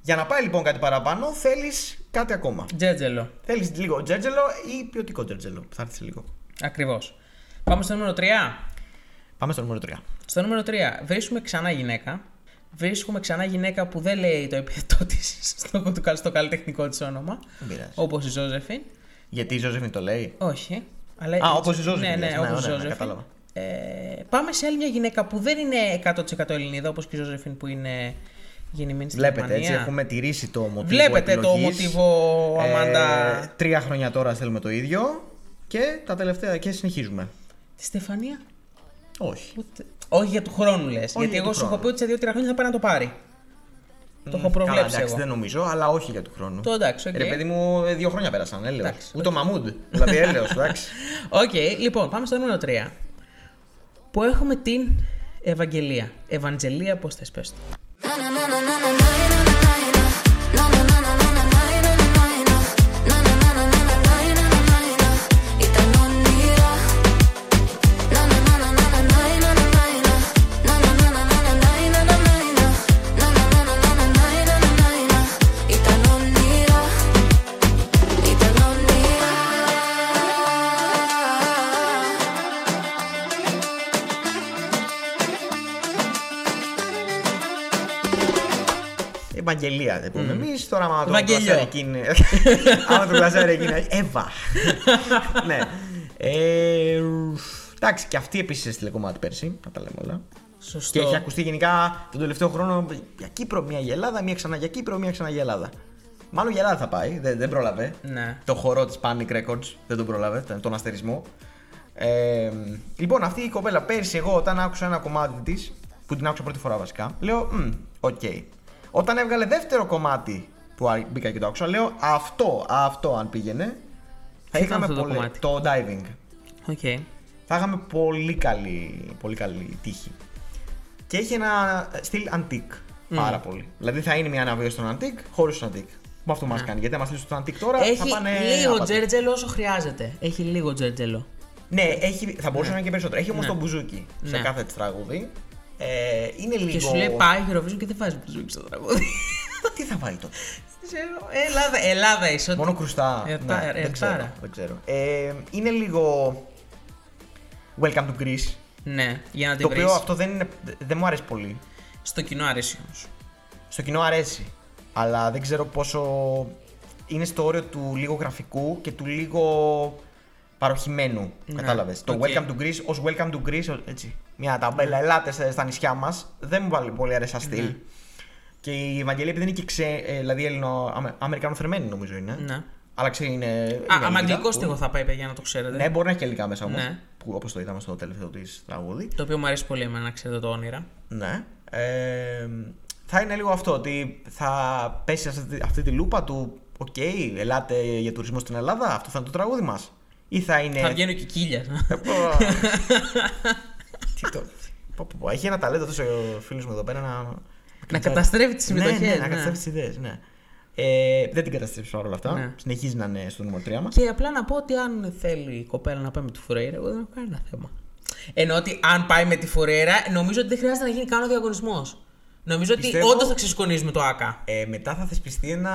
[SPEAKER 2] Για να πάει λοιπόν κάτι παραπάνω, θέλεις κάτι ακόμα.
[SPEAKER 3] Τζέτζελο.
[SPEAKER 2] Θέλεις λίγο τζέρτζελο ή ποιοτικό τζέρτζελο. που Θα έρθεις σε λίγο.
[SPEAKER 3] Ακριβώς. Πάμε στο νούμερο 3.
[SPEAKER 2] Πάμε στο νούμερο 3.
[SPEAKER 3] Στο νούμερο 3 βρίσκουμε ξανά γυναίκα. Βρίσκουμε ξανά γυναίκα που δεν λέει το επίθετό της [LAUGHS] στο, στο, στο καλλιτεχνικό της όνομα.
[SPEAKER 2] Δεν πειράζει.
[SPEAKER 3] Όπως η Ζώζεφιν.
[SPEAKER 2] Γιατί η Ζώζεφιν το λέει;
[SPEAKER 3] Όχι. Αλλά
[SPEAKER 2] Α, όπως η Ζώζεφιν
[SPEAKER 3] Ναι, ναι,
[SPEAKER 2] λες. Ναι,
[SPEAKER 3] όπως η
[SPEAKER 2] ωραία, ναι,
[SPEAKER 3] Ζώζεφιν.
[SPEAKER 2] κατάλαβα.
[SPEAKER 3] Ε, πάμε σε άλλη μια γυναίκα που δεν είναι 100% Ελληνίδα, όπως και η Ζώζεφιν που είναι γεννημένη στη
[SPEAKER 2] Βλέπετε
[SPEAKER 3] Γερμανία.
[SPEAKER 2] έτσι, έχουμε τηρήσει το μοτίβο.
[SPEAKER 3] Βλέπετε το
[SPEAKER 2] επιλογής.
[SPEAKER 3] μοτίβο Αμάντα.
[SPEAKER 2] Ε, τρία χρόνια τώρα θέλουμε το ίδιο και τα τελευταία και συνεχίζουμε.
[SPEAKER 3] Τη Στεφανία.
[SPEAKER 2] Όχι.
[SPEAKER 3] Ούτε... Όχι για του χρόνου λες. Γιατί
[SPEAKER 2] για
[SPEAKER 3] εγώ
[SPEAKER 2] του
[SPEAKER 3] σου έχω
[SPEAKER 2] χρόνου.
[SPEAKER 3] πει ότι σε 2-3 χρόνια θα πάει να το πάρει. Το έχω
[SPEAKER 2] Καλά,
[SPEAKER 3] προβλέψει
[SPEAKER 2] εντάξει,
[SPEAKER 3] εγώ.
[SPEAKER 2] δεν νομίζω, αλλά όχι για του χρόνου.
[SPEAKER 3] Το εντάξει, οκ.
[SPEAKER 2] Ρε παιδί μου, ε, δύο χρόνια πέρασαν, έλεος.
[SPEAKER 3] Εντάξει,
[SPEAKER 2] Ούτε ο Μαμούντ. Δηλαδή, έλεος, εντάξει. [LAUGHS]
[SPEAKER 3] Οκ, λοιπόν, πάμε στο νούμερο 3. Που έχουμε την Ευαγγελία. Ευαγγελία,
[SPEAKER 6] πώς θες πες
[SPEAKER 2] Βαγγελία δεν πούμε εμείς. Τώρα, άμα το
[SPEAKER 3] Βαγγελιό.
[SPEAKER 2] κλασάρει εκείνη. [LAUGHS] άμα το κλασάρει εκείνη. Εύα. [LAUGHS] ναι. Ε, εντάξει, και αυτή επίσης έστειλε κομμάτι πέρσι. Να τα λέμε όλα.
[SPEAKER 3] Σωστό.
[SPEAKER 2] Και έχει ακουστεί γενικά τον τελευταίο χρόνο για Κύπρο μια για Ελλάδα, μια ξανά για Κύπρο, μια ξανά για Ελλάδα. Μάλλον για Ελλάδα θα πάει, δεν, δεν πρόλαβε.
[SPEAKER 3] Ναι.
[SPEAKER 2] Το χορό της Panic Records δεν τον πρόλαβε, τον- τον αστερισμό. Ε, λοιπόν, αυτή η κοπέλα πέρσι, εγώ όταν άκουσα ένα κομμάτι της, που την άκουσα πρώτη φορά βασικά, λέω, «Μμ, οκ. Όταν έβγαλε δεύτερο κομμάτι που α- μπήκα και το άκουσα, λέω, αυτό, αυτό αν πήγαινε, θα
[SPEAKER 3] Τι
[SPEAKER 2] είχαμε
[SPEAKER 3] ήταν αυτό το
[SPEAKER 2] πολύ-
[SPEAKER 3] κομμάτι;
[SPEAKER 2] το diving.
[SPEAKER 3] Οκ.
[SPEAKER 2] Θα είχαμε πολύ καλή, πολύ καλή τύχη. Και έχει ένα στυλ Antique. Πάρα πολύ. Δηλαδή θα είναι μια αναβίωση στων Antique χωρίς τους Antique. Με αυτό μας κάνει. Γιατί άμα στείλεις τους Antique τώρα θα
[SPEAKER 3] Έχει
[SPEAKER 2] πάνε.
[SPEAKER 3] λίγο
[SPEAKER 2] άπατοι.
[SPEAKER 3] τζέρτζελο όσο χρειάζεται. Έχει λίγο τζέρτζελο.
[SPEAKER 2] Ναι, έχει, θα μπορούσε να είναι και περισσότερο. Έχει όμως
[SPEAKER 3] Ναι.
[SPEAKER 2] τον μπουζούκι σε
[SPEAKER 3] Ναι.
[SPEAKER 2] κάθε τη τραγούδι. Ε, είναι λίγο.
[SPEAKER 3] Και σου λέει πάει Eurovision και δεν βάζει μπουζούκι στο τραγούδι.
[SPEAKER 2] Τι θα βάλει τότε.
[SPEAKER 3] Δεν ξέρω. Ελλάδα, Ελλάδα είσαι. ότι-
[SPEAKER 2] Μόνο κρουστά.
[SPEAKER 3] Ε,
[SPEAKER 2] ναι,
[SPEAKER 3] τα- ε,
[SPEAKER 2] δεν, ξέρω,
[SPEAKER 3] τάρα.
[SPEAKER 2] δεν ξέρω. Ε, είναι λίγο. Welcome to Greece.
[SPEAKER 3] Ναι, για να τη
[SPEAKER 2] Το
[SPEAKER 3] βρεις.
[SPEAKER 2] οποίο αυτό δεν, είναι, δεν μου αρέσει πολύ.
[SPEAKER 3] Στο κοινό αρέσει όμως.
[SPEAKER 2] Στο κοινό αρέσει. Αλλά δεν ξέρω πόσο. Είναι στο όριο του λίγο γραφικού και του λίγο παρωχημένου.
[SPEAKER 3] Ναι,
[SPEAKER 2] Κατάλαβες. Το
[SPEAKER 3] οκ.
[SPEAKER 2] Welcome to Greece ως Welcome to Greece, έτσι. Μια ταμπέλα, ελάτε στα- στα νησιά μας. Δεν μου βάλει πολύ αρέσει σαν στυλ.
[SPEAKER 3] Ναι.
[SPEAKER 2] Και η Ευαγγελία επειδή είναι και ξέ, ε, δηλαδή Ελληνο, Αμε, Αμερικανοφερμένη νομίζω είναι.
[SPEAKER 3] Ναι.
[SPEAKER 2] Αλλά ξέρει είναι. είναι
[SPEAKER 3] Α, άμα
[SPEAKER 2] Ελληνίδα,
[SPEAKER 3] αγγλικό
[SPEAKER 2] που-
[SPEAKER 3] στίχο θα πάει, παιδιά, να το ξέρετε.
[SPEAKER 2] Ναι, μπορεί να έχει και ελληνικά μέσα όμως.
[SPEAKER 3] Ναι.
[SPEAKER 2] Που όπως το είδαμε στο τελευταίο της τραγούδι.
[SPEAKER 3] Το οποίο μου αρέσει πολύ εμένα, να ξέρετε το όνειρα.
[SPEAKER 2] Ναι. Ε, θα είναι λίγο αυτό, ότι θα πέσει σε αυτή, αυτή τη λούπα του «Οκ, ελάτε για τουρισμό στην Ελλάδα, αυτό θα είναι το τραγούδι μας». Ή θα είναι...
[SPEAKER 3] Θα βγαίνω και κύλια. [LAUGHS]
[SPEAKER 2] Πω. Τι το... πω, πω, πω. Έχει ένα ταλέντο αυτός ο φίλος μου εδώ πέρα να...
[SPEAKER 3] Να καταστρέφει τις
[SPEAKER 2] Ναι,
[SPEAKER 3] συμμετοχές,
[SPEAKER 2] Ναι, να
[SPEAKER 3] ναι.
[SPEAKER 2] καταστρέφει τις ιδέες, ναι. Ε, δεν την καταστρέψει παρόλα αυτά.
[SPEAKER 3] Ναι.
[SPEAKER 2] Συνεχίζει να είναι στο νούμερο 3 μας.
[SPEAKER 3] Και απλά να πω ότι αν θέλει η κοπέλα να πάει με τη Φουρέιρα, εγώ δεν έχω κανένα θέμα. Ενώ ότι αν πάει με τη Φουρέιρα, νομίζω ότι δεν χρειάζεται να γίνει καν ο διαγωνισμός. Νομίζω ότι
[SPEAKER 2] Πιστεύω-
[SPEAKER 3] όντως θα ξεσκονίζουμε το ΑΚΑ.
[SPEAKER 2] Ε, μετά θα θεσπιστεί ένα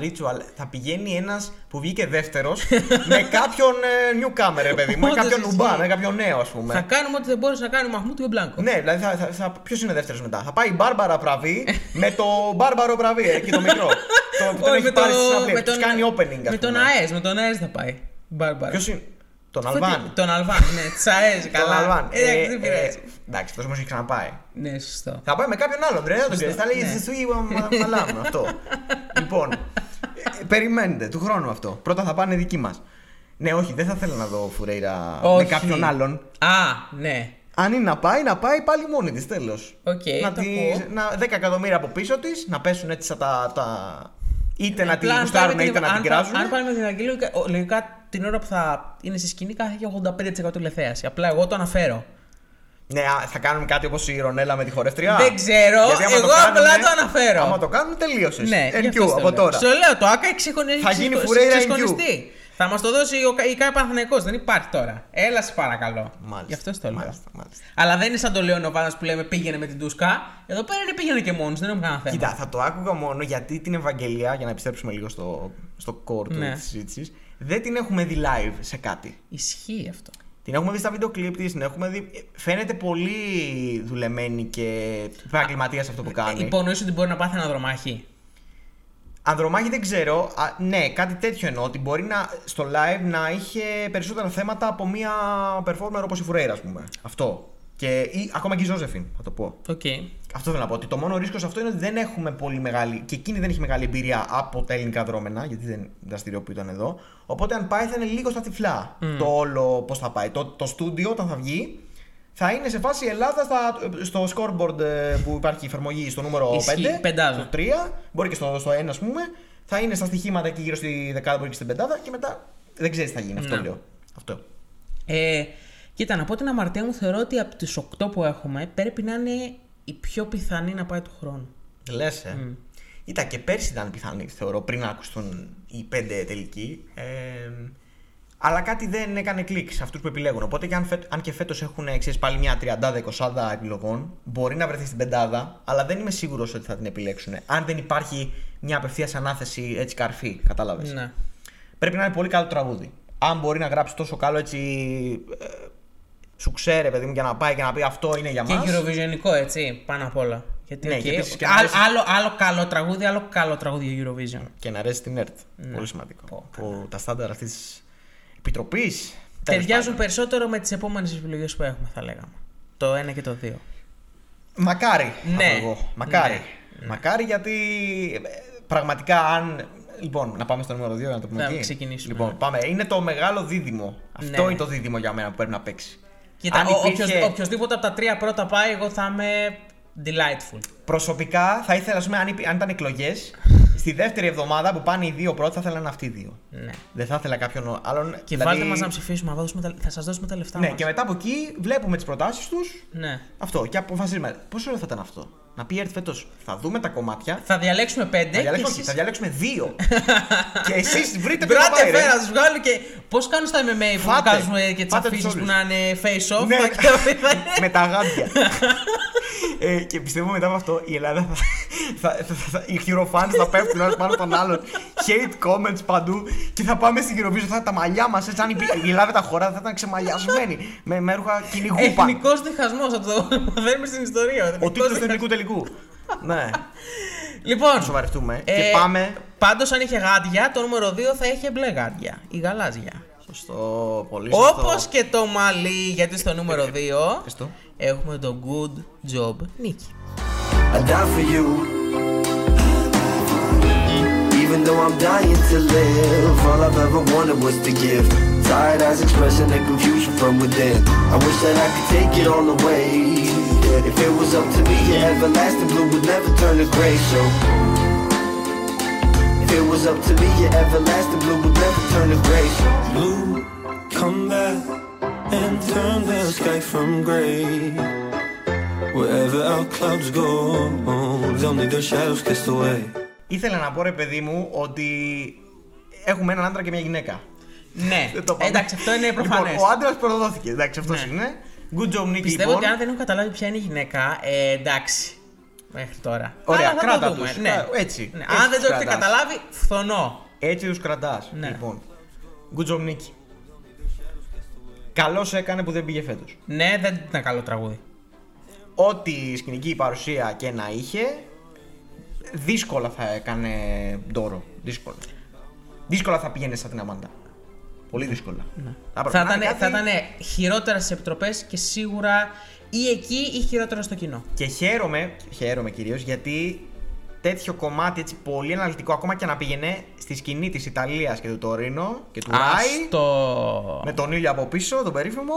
[SPEAKER 2] ritual. Θα πηγαίνει ένας που βγήκε δεύτερος [LAUGHS] με κάποιον ε, newcomer, ρε παιδί μου. Με
[SPEAKER 3] Όντως
[SPEAKER 2] κάποιον
[SPEAKER 3] ισχύει.
[SPEAKER 2] νουμπά, με κάποιον νέο, ας πούμε.
[SPEAKER 3] Θα κάνουμε ό,τι δεν μπορούσε να κάνει ο Μαχμούτ και ο Μπλάνκο.
[SPEAKER 2] Ναι, δηλαδή θα, θα, θα, ποιος είναι δεύτερος μετά; Θα πάει η Μπάρμπαρα Πραβή [LAUGHS] με το Μπάρμπαρο Πραβή, εκεί το μικρό. [LAUGHS] το που τον
[SPEAKER 3] Όχι,
[SPEAKER 2] έχει
[SPEAKER 3] με
[SPEAKER 2] πάρει
[SPEAKER 3] το-
[SPEAKER 2] στη συναυλία.
[SPEAKER 3] με
[SPEAKER 2] Τους
[SPEAKER 3] τον-
[SPEAKER 2] κάνει opening, ας
[SPEAKER 3] Με τον
[SPEAKER 2] πούμε.
[SPEAKER 3] ΑΕΣ, με τον ΑΕΣ θα πάει. Μπάρμπαρα.
[SPEAKER 2] Ποιος είναι. Τον
[SPEAKER 3] Αυτό τι-
[SPEAKER 2] Αλβάν.
[SPEAKER 3] Τον Αλβάν, ναι, τη ΑΕΣ,
[SPEAKER 2] Τον
[SPEAKER 3] καλά.
[SPEAKER 2] Αλβάν.
[SPEAKER 3] Ε, εντάξει, δεν πειράζει.
[SPEAKER 2] εντάξει, τόσο όμως έχει ξαναπάει.
[SPEAKER 3] Ναι, σωστό.
[SPEAKER 2] Θα πάει με κάποιον άλλον, ρε, δεν τον ξέρει. Θα λέει
[SPEAKER 3] ναι.
[SPEAKER 2] Ζεσουί Μαλάμ, [LAUGHS] αυτό. λοιπόν, ε, περιμένετε του χρόνου αυτό. Πρώτα θα πάνε δικοί μας. Ναι, όχι, δεν θα θέλω να δω Φουρέιρα με
[SPEAKER 3] Όχι.
[SPEAKER 2] κάποιον άλλον.
[SPEAKER 3] Α, ναι.
[SPEAKER 2] Αν είναι να πάει, να πάει πάλι μόνη της, τέλος.
[SPEAKER 3] Οκ,
[SPEAKER 2] να
[SPEAKER 3] το
[SPEAKER 2] τη,
[SPEAKER 3] ακούω.
[SPEAKER 2] να, 10 εκατομμύρια από πίσω της, να πέσουν έτσι σαν τα. τα είτε να την
[SPEAKER 3] Απλά αν
[SPEAKER 2] γουστάρουν
[SPEAKER 3] πάμε
[SPEAKER 2] είτε
[SPEAKER 3] την-
[SPEAKER 2] να την
[SPEAKER 3] αν πά-
[SPEAKER 2] κράζουν.
[SPEAKER 3] Αν πάνε με την Ευαγγελία, λογικά- ο- λογικά την ώρα που θα είναι στη σκηνή θα έχει 85% τηλεθέαση. Απλά εγώ το αναφέρω.
[SPEAKER 2] Ναι, α, θα κάνουμε κάτι όπως η Ρονέλα με τη χορευτριά.
[SPEAKER 3] Δεν ξέρω,
[SPEAKER 2] Γιατί άμα
[SPEAKER 3] εγώ
[SPEAKER 2] το κάνουνε-
[SPEAKER 3] απλά το αναφέρω.
[SPEAKER 2] Άμα το κάνουν, τελείωσες.
[SPEAKER 3] Ναι, γι' αυτό
[SPEAKER 2] NQ
[SPEAKER 3] στο
[SPEAKER 2] από
[SPEAKER 3] λέω.
[SPEAKER 2] τώρα.
[SPEAKER 3] Στο λέω, το ΑΚΑ εξυγχρονιστεί.
[SPEAKER 2] Θα γίνει Φουρέιρα NQ.
[SPEAKER 3] Θα μας το δώσει ο Κα- η ΚΑΕ Παναθηναϊκός, δεν υπάρχει τώρα. Έλα, σε παρακαλώ.
[SPEAKER 2] Μάλιστα,
[SPEAKER 3] Γι' αυτό στο λέω.
[SPEAKER 2] μάλιστα, μάλιστα.
[SPEAKER 3] Αλλά δεν είναι σαν το Λέων ο Βάνα που λέμε πήγαινε με την Τούσκα. Εδώ πέρα είναι πήγαινε και μόνος, δεν έχουμε κανένα θέμα.
[SPEAKER 2] Κοίτα, θα το άκουγα μόνο γιατί την Ευαγγελία, για να επιστρέψουμε λίγο στο, στο core του
[SPEAKER 3] Ναι.
[SPEAKER 2] της συζήτησης, δεν την έχουμε δει live σε κάτι.
[SPEAKER 3] Ισχύει αυτό.
[SPEAKER 2] Την έχουμε δει στα βίντεο κλιπ της, την έχουμε δει... Φαίνεται πολύ δουλεμένη και επαγγελματία αυτό που κάνει.
[SPEAKER 3] Υπονοείς ότι μπορεί να πάθει Ανδρομάχη;
[SPEAKER 2] Ανδρομάχη δεν ξέρω. Α, ναι, κάτι τέτοιο εννοώ. Ότι μπορεί να, στο live να είχε περισσότερα θέματα από μία performer όπως η Φουρέιρα, ας πούμε. Αυτό. Και, ή ακόμα και η Ζώζεφιν, θα το πω.
[SPEAKER 3] Οκ.
[SPEAKER 2] Αυτό θέλω να πω. Ότι το μόνο ρίσκο σε αυτό είναι ότι δεν έχουμε πολύ μεγάλη. και εκείνη δεν έχει μεγάλη εμπειρία από τα ελληνικά δρώμενα, γιατί δεν δραστηριοποιούνταν εδώ. Οπότε αν πάει θα είναι λίγο στα τυφλά το όλο πώς θα πάει. Το, το στούντιο όταν θα βγει θα είναι σε φάση Ελλάδα στα, στο scoreboard ε, που υπάρχει η εφαρμογή στο νούμερο
[SPEAKER 3] Ισχύει,
[SPEAKER 2] 5.
[SPEAKER 3] πεντάδα.
[SPEAKER 2] Στο 3, μπορεί και στο, στο 1 ας πούμε. Θα είναι στα στοιχήματα εκεί γύρω στη δεκάδα, μπορεί και στην πεντάδα και μετά δεν ξέρεις τι θα γίνει. Αυτό
[SPEAKER 3] Ναι.
[SPEAKER 2] λέω. Αυτό.
[SPEAKER 3] Ε, κοίτα, να πω την αμαρτία μου θεωρώ ότι από τις 8 που έχουμε πρέπει να είναι η πιο πιθανή να πάει του χρόνου.
[SPEAKER 2] Λες, ε. Κοίτα, και πέρσι ήταν πιθανή, θεωρώ, πριν να ακουστούν οι πέντε τελικοί. Ε, αλλά κάτι δεν έκανε κλικ σε αυτούς που επιλέγουν. Οπότε και αν, φε- αν και φέτος έχουν ξέρεις, πάλι μια 30-20 επιλογών, μπορεί να βρεθεί στην πεντάδα, αλλά δεν είμαι σίγουρος ότι θα την επιλέξουν. Αν δεν υπάρχει μια απευθείας ανάθεση έτσι καρφί, κατάλαβες.
[SPEAKER 3] Ναι.
[SPEAKER 2] Πρέπει να είναι πολύ καλό τραγούδι. Αν μπορεί να γράψει τόσο καλό έτσι. Ε, σου ξέρει, παιδί μου, για να πάει και να πει αυτό είναι για
[SPEAKER 3] Και
[SPEAKER 2] μας.
[SPEAKER 3] Eurovision-ικό, έτσι, πάνω απ' όλα. Γιατί
[SPEAKER 2] Ναι,
[SPEAKER 3] οκ,
[SPEAKER 2] και επίσης και
[SPEAKER 3] άλλο,
[SPEAKER 2] να αρέσει-
[SPEAKER 3] άλλο, άλλο καλό τραγούδι, άλλο καλό τραγούδι για Eurovision.
[SPEAKER 2] Και να αρέσει την ΕΡΤ.
[SPEAKER 3] Ναι.
[SPEAKER 2] Πολύ σημαντικό. Που τα στάνταρ αυτής της επιτροπής.
[SPEAKER 3] Ταιριάζουν περισσότερο με τις επόμενες επιλογές που έχουμε, θα λέγαμε. Το 1 και το 2.
[SPEAKER 2] Μακάρι.
[SPEAKER 3] Ναι.
[SPEAKER 2] θα πω εγώ. Μακάρι.
[SPEAKER 3] Ναι.
[SPEAKER 2] Μακάρι γιατί ε, πραγματικά αν. Λοιπόν, να πάμε στο νούμερο 2 για να το πούμε
[SPEAKER 3] Να
[SPEAKER 2] εκεί.
[SPEAKER 3] ξεκινήσουμε,
[SPEAKER 2] Λοιπόν,
[SPEAKER 3] ναι.
[SPEAKER 2] πάμε. Είναι το μεγάλο δίδυμο. Αυτό
[SPEAKER 3] Ναι.
[SPEAKER 2] είναι το δίδυμο για μένα που πρέπει να παίξει.
[SPEAKER 3] Κοίτα,
[SPEAKER 2] Αν
[SPEAKER 3] ο,
[SPEAKER 2] υπήρχε-
[SPEAKER 3] όποιος, οποιοδήποτε από τα τρία πρώτα πάει, εγώ θα είμαι delightful.
[SPEAKER 2] Προσωπικά θα ήθελα, ας πούμε, αν, υπή- αν ήταν εκλογές, στη δεύτερη εβδομάδα που πάνε οι δύο πρώτοι, θα ήθελα να είναι αυτοί οι δύο.
[SPEAKER 3] Ναι.
[SPEAKER 2] Δεν θα ήθελα κάποιον άλλον.
[SPEAKER 3] Και
[SPEAKER 2] δηλαδή-
[SPEAKER 3] βάλτε μας να ψηφίσουμε, θα, δώσουμε τα, θα σας δώσουμε τα λεφτά
[SPEAKER 2] Ναι,
[SPEAKER 3] μας.
[SPEAKER 2] και μετά από εκεί βλέπουμε τις προτάσεις τους.
[SPEAKER 3] Ναι.
[SPEAKER 2] Αυτό. Και αποφασίζουμε. Πόσο ωραίο θα ήταν αυτό. Να πει έρθει φέτος. Θα δούμε τα κομμάτια.
[SPEAKER 3] Θα διαλέξουμε πέντε.
[SPEAKER 2] Θα διαλέξουμε,
[SPEAKER 3] και
[SPEAKER 2] όχι,
[SPEAKER 3] εσείς-
[SPEAKER 2] θα διαλέξουμε δύο. [LAUGHS] και εσείς βρείτε ποιο θα
[SPEAKER 3] Μπράτε
[SPEAKER 2] πάει, ρε.
[SPEAKER 3] φέρα, να του βγάλω και. Πώς κάνουν στα MMA που
[SPEAKER 2] Φάτε.
[SPEAKER 3] βγάζουμε και τις
[SPEAKER 2] Φάτε τους
[SPEAKER 3] αφήσεις που
[SPEAKER 2] όλους.
[SPEAKER 3] να είναι face off.
[SPEAKER 2] Ναι.
[SPEAKER 3] θα- και θα είναι- [LAUGHS]
[SPEAKER 2] με τα γάντια. [LAUGHS] ε, και πιστεύω μετά από αυτό η Ελλάδα θα. θα, θα, θα οι χειροφάντε θα πέφτουν ένα πάνω στον άλλον. Hate comments παντού. Και θα πάμε στην Eurovision. Θα τα μαλλιά μας έτσι. Αν η, η Ελλάδα τα χώρα θα ήταν ξεμαλιασμένη. με, με ρούχα κυνηγούπα.
[SPEAKER 3] Εθνικός διχασμός, θα το μαθαίνουμε στην ιστορία.
[SPEAKER 2] Ο
[SPEAKER 3] εθνικός
[SPEAKER 2] τίτλος του
[SPEAKER 3] διχασμός.
[SPEAKER 2] εθνικού τελικού. ναι.
[SPEAKER 3] Λοιπόν,
[SPEAKER 2] Να σοβαρευτούμε.
[SPEAKER 3] ε,
[SPEAKER 2] και πάμε.
[SPEAKER 3] Πάντως, αν είχε γάντια, το νούμερο 2 θα είχε μπλε γάντια. Η γαλάζια.
[SPEAKER 2] Σωστό. Πολύ σωστό.
[SPEAKER 3] Όπω και το μαλλί, γιατί στο νούμερο 2
[SPEAKER 2] Ευχαριστώ.
[SPEAKER 3] έχουμε το good job νίκη.
[SPEAKER 7] I die for you. Even though I'm dying to live, all I've ever wanted was to give. Tired eyes expressing the confusion from within. I wish that I could take it all away. If it was up to me, your everlasting blue would never turn to gray. So, if it was up to me, your everlasting blue would never turn to gray. So,
[SPEAKER 8] blue, come back and turn the sky from gray. Wherever our clouds go, they'll need their shadows cast away.
[SPEAKER 2] Ήθελα να πω ρε παιδί μου ότι έχουμε έναν άντρα και μια γυναίκα.
[SPEAKER 3] Ναι,
[SPEAKER 2] Δεν το πάμε.
[SPEAKER 3] εντάξει, αυτό είναι προφανές.
[SPEAKER 2] Λοιπόν, ο άντρας προδόθηκε. Εντάξει, αυτός
[SPEAKER 3] Ναι.
[SPEAKER 2] είναι. Good job, Nicky.
[SPEAKER 3] Πιστεύω
[SPEAKER 2] λοιπόν.
[SPEAKER 3] ότι αν δεν έχω καταλάβει ποια είναι η γυναίκα, ε, εντάξει. Μέχρι τώρα.
[SPEAKER 2] Ωραία,
[SPEAKER 3] Αλλά θα
[SPEAKER 2] κράτα
[SPEAKER 3] το δούμε.
[SPEAKER 2] τους.
[SPEAKER 3] Ναι.
[SPEAKER 2] Κα- έτσι.
[SPEAKER 3] Ναι.
[SPEAKER 2] Έτσι
[SPEAKER 3] Αν δεν
[SPEAKER 2] τους
[SPEAKER 3] το έχετε
[SPEAKER 2] κρατάς.
[SPEAKER 3] καταλάβει, φθονώ.
[SPEAKER 2] Έτσι τους κρατάς.
[SPEAKER 3] Ναι.
[SPEAKER 2] Λοιπόν. Good job, Nicky. Καλώς έκανε που δεν πήγε φέτος.
[SPEAKER 3] Ναι, δεν ήταν καλό τραγούδι.
[SPEAKER 2] Ό,τι σκηνική παρουσία και να είχε, δύσκολα θα έκανε ντόρο. Δύσκολα. Δύσκολα θα πήγαινε σαν την Αμάντα. Πολύ δύσκολα. Θα έπρεπε
[SPEAKER 3] Θα
[SPEAKER 2] να
[SPEAKER 3] ήταν,
[SPEAKER 2] είναι κάτι-
[SPEAKER 3] θα ήταν χειρότερα στι επιτροπές και σίγουρα ή εκεί ή χειρότερα στο κοινό.
[SPEAKER 2] Και χαίρομαι, χαίρομαι κυρίως γιατί τέτοιο κομμάτι έτσι πολύ αναλυτικό ακόμα και να πήγαινε στη σκηνή της Ιταλίας και του Τωρίνο και του Ράι
[SPEAKER 3] Άστο.
[SPEAKER 2] με τον ήλιο από πίσω, τον περίφημο,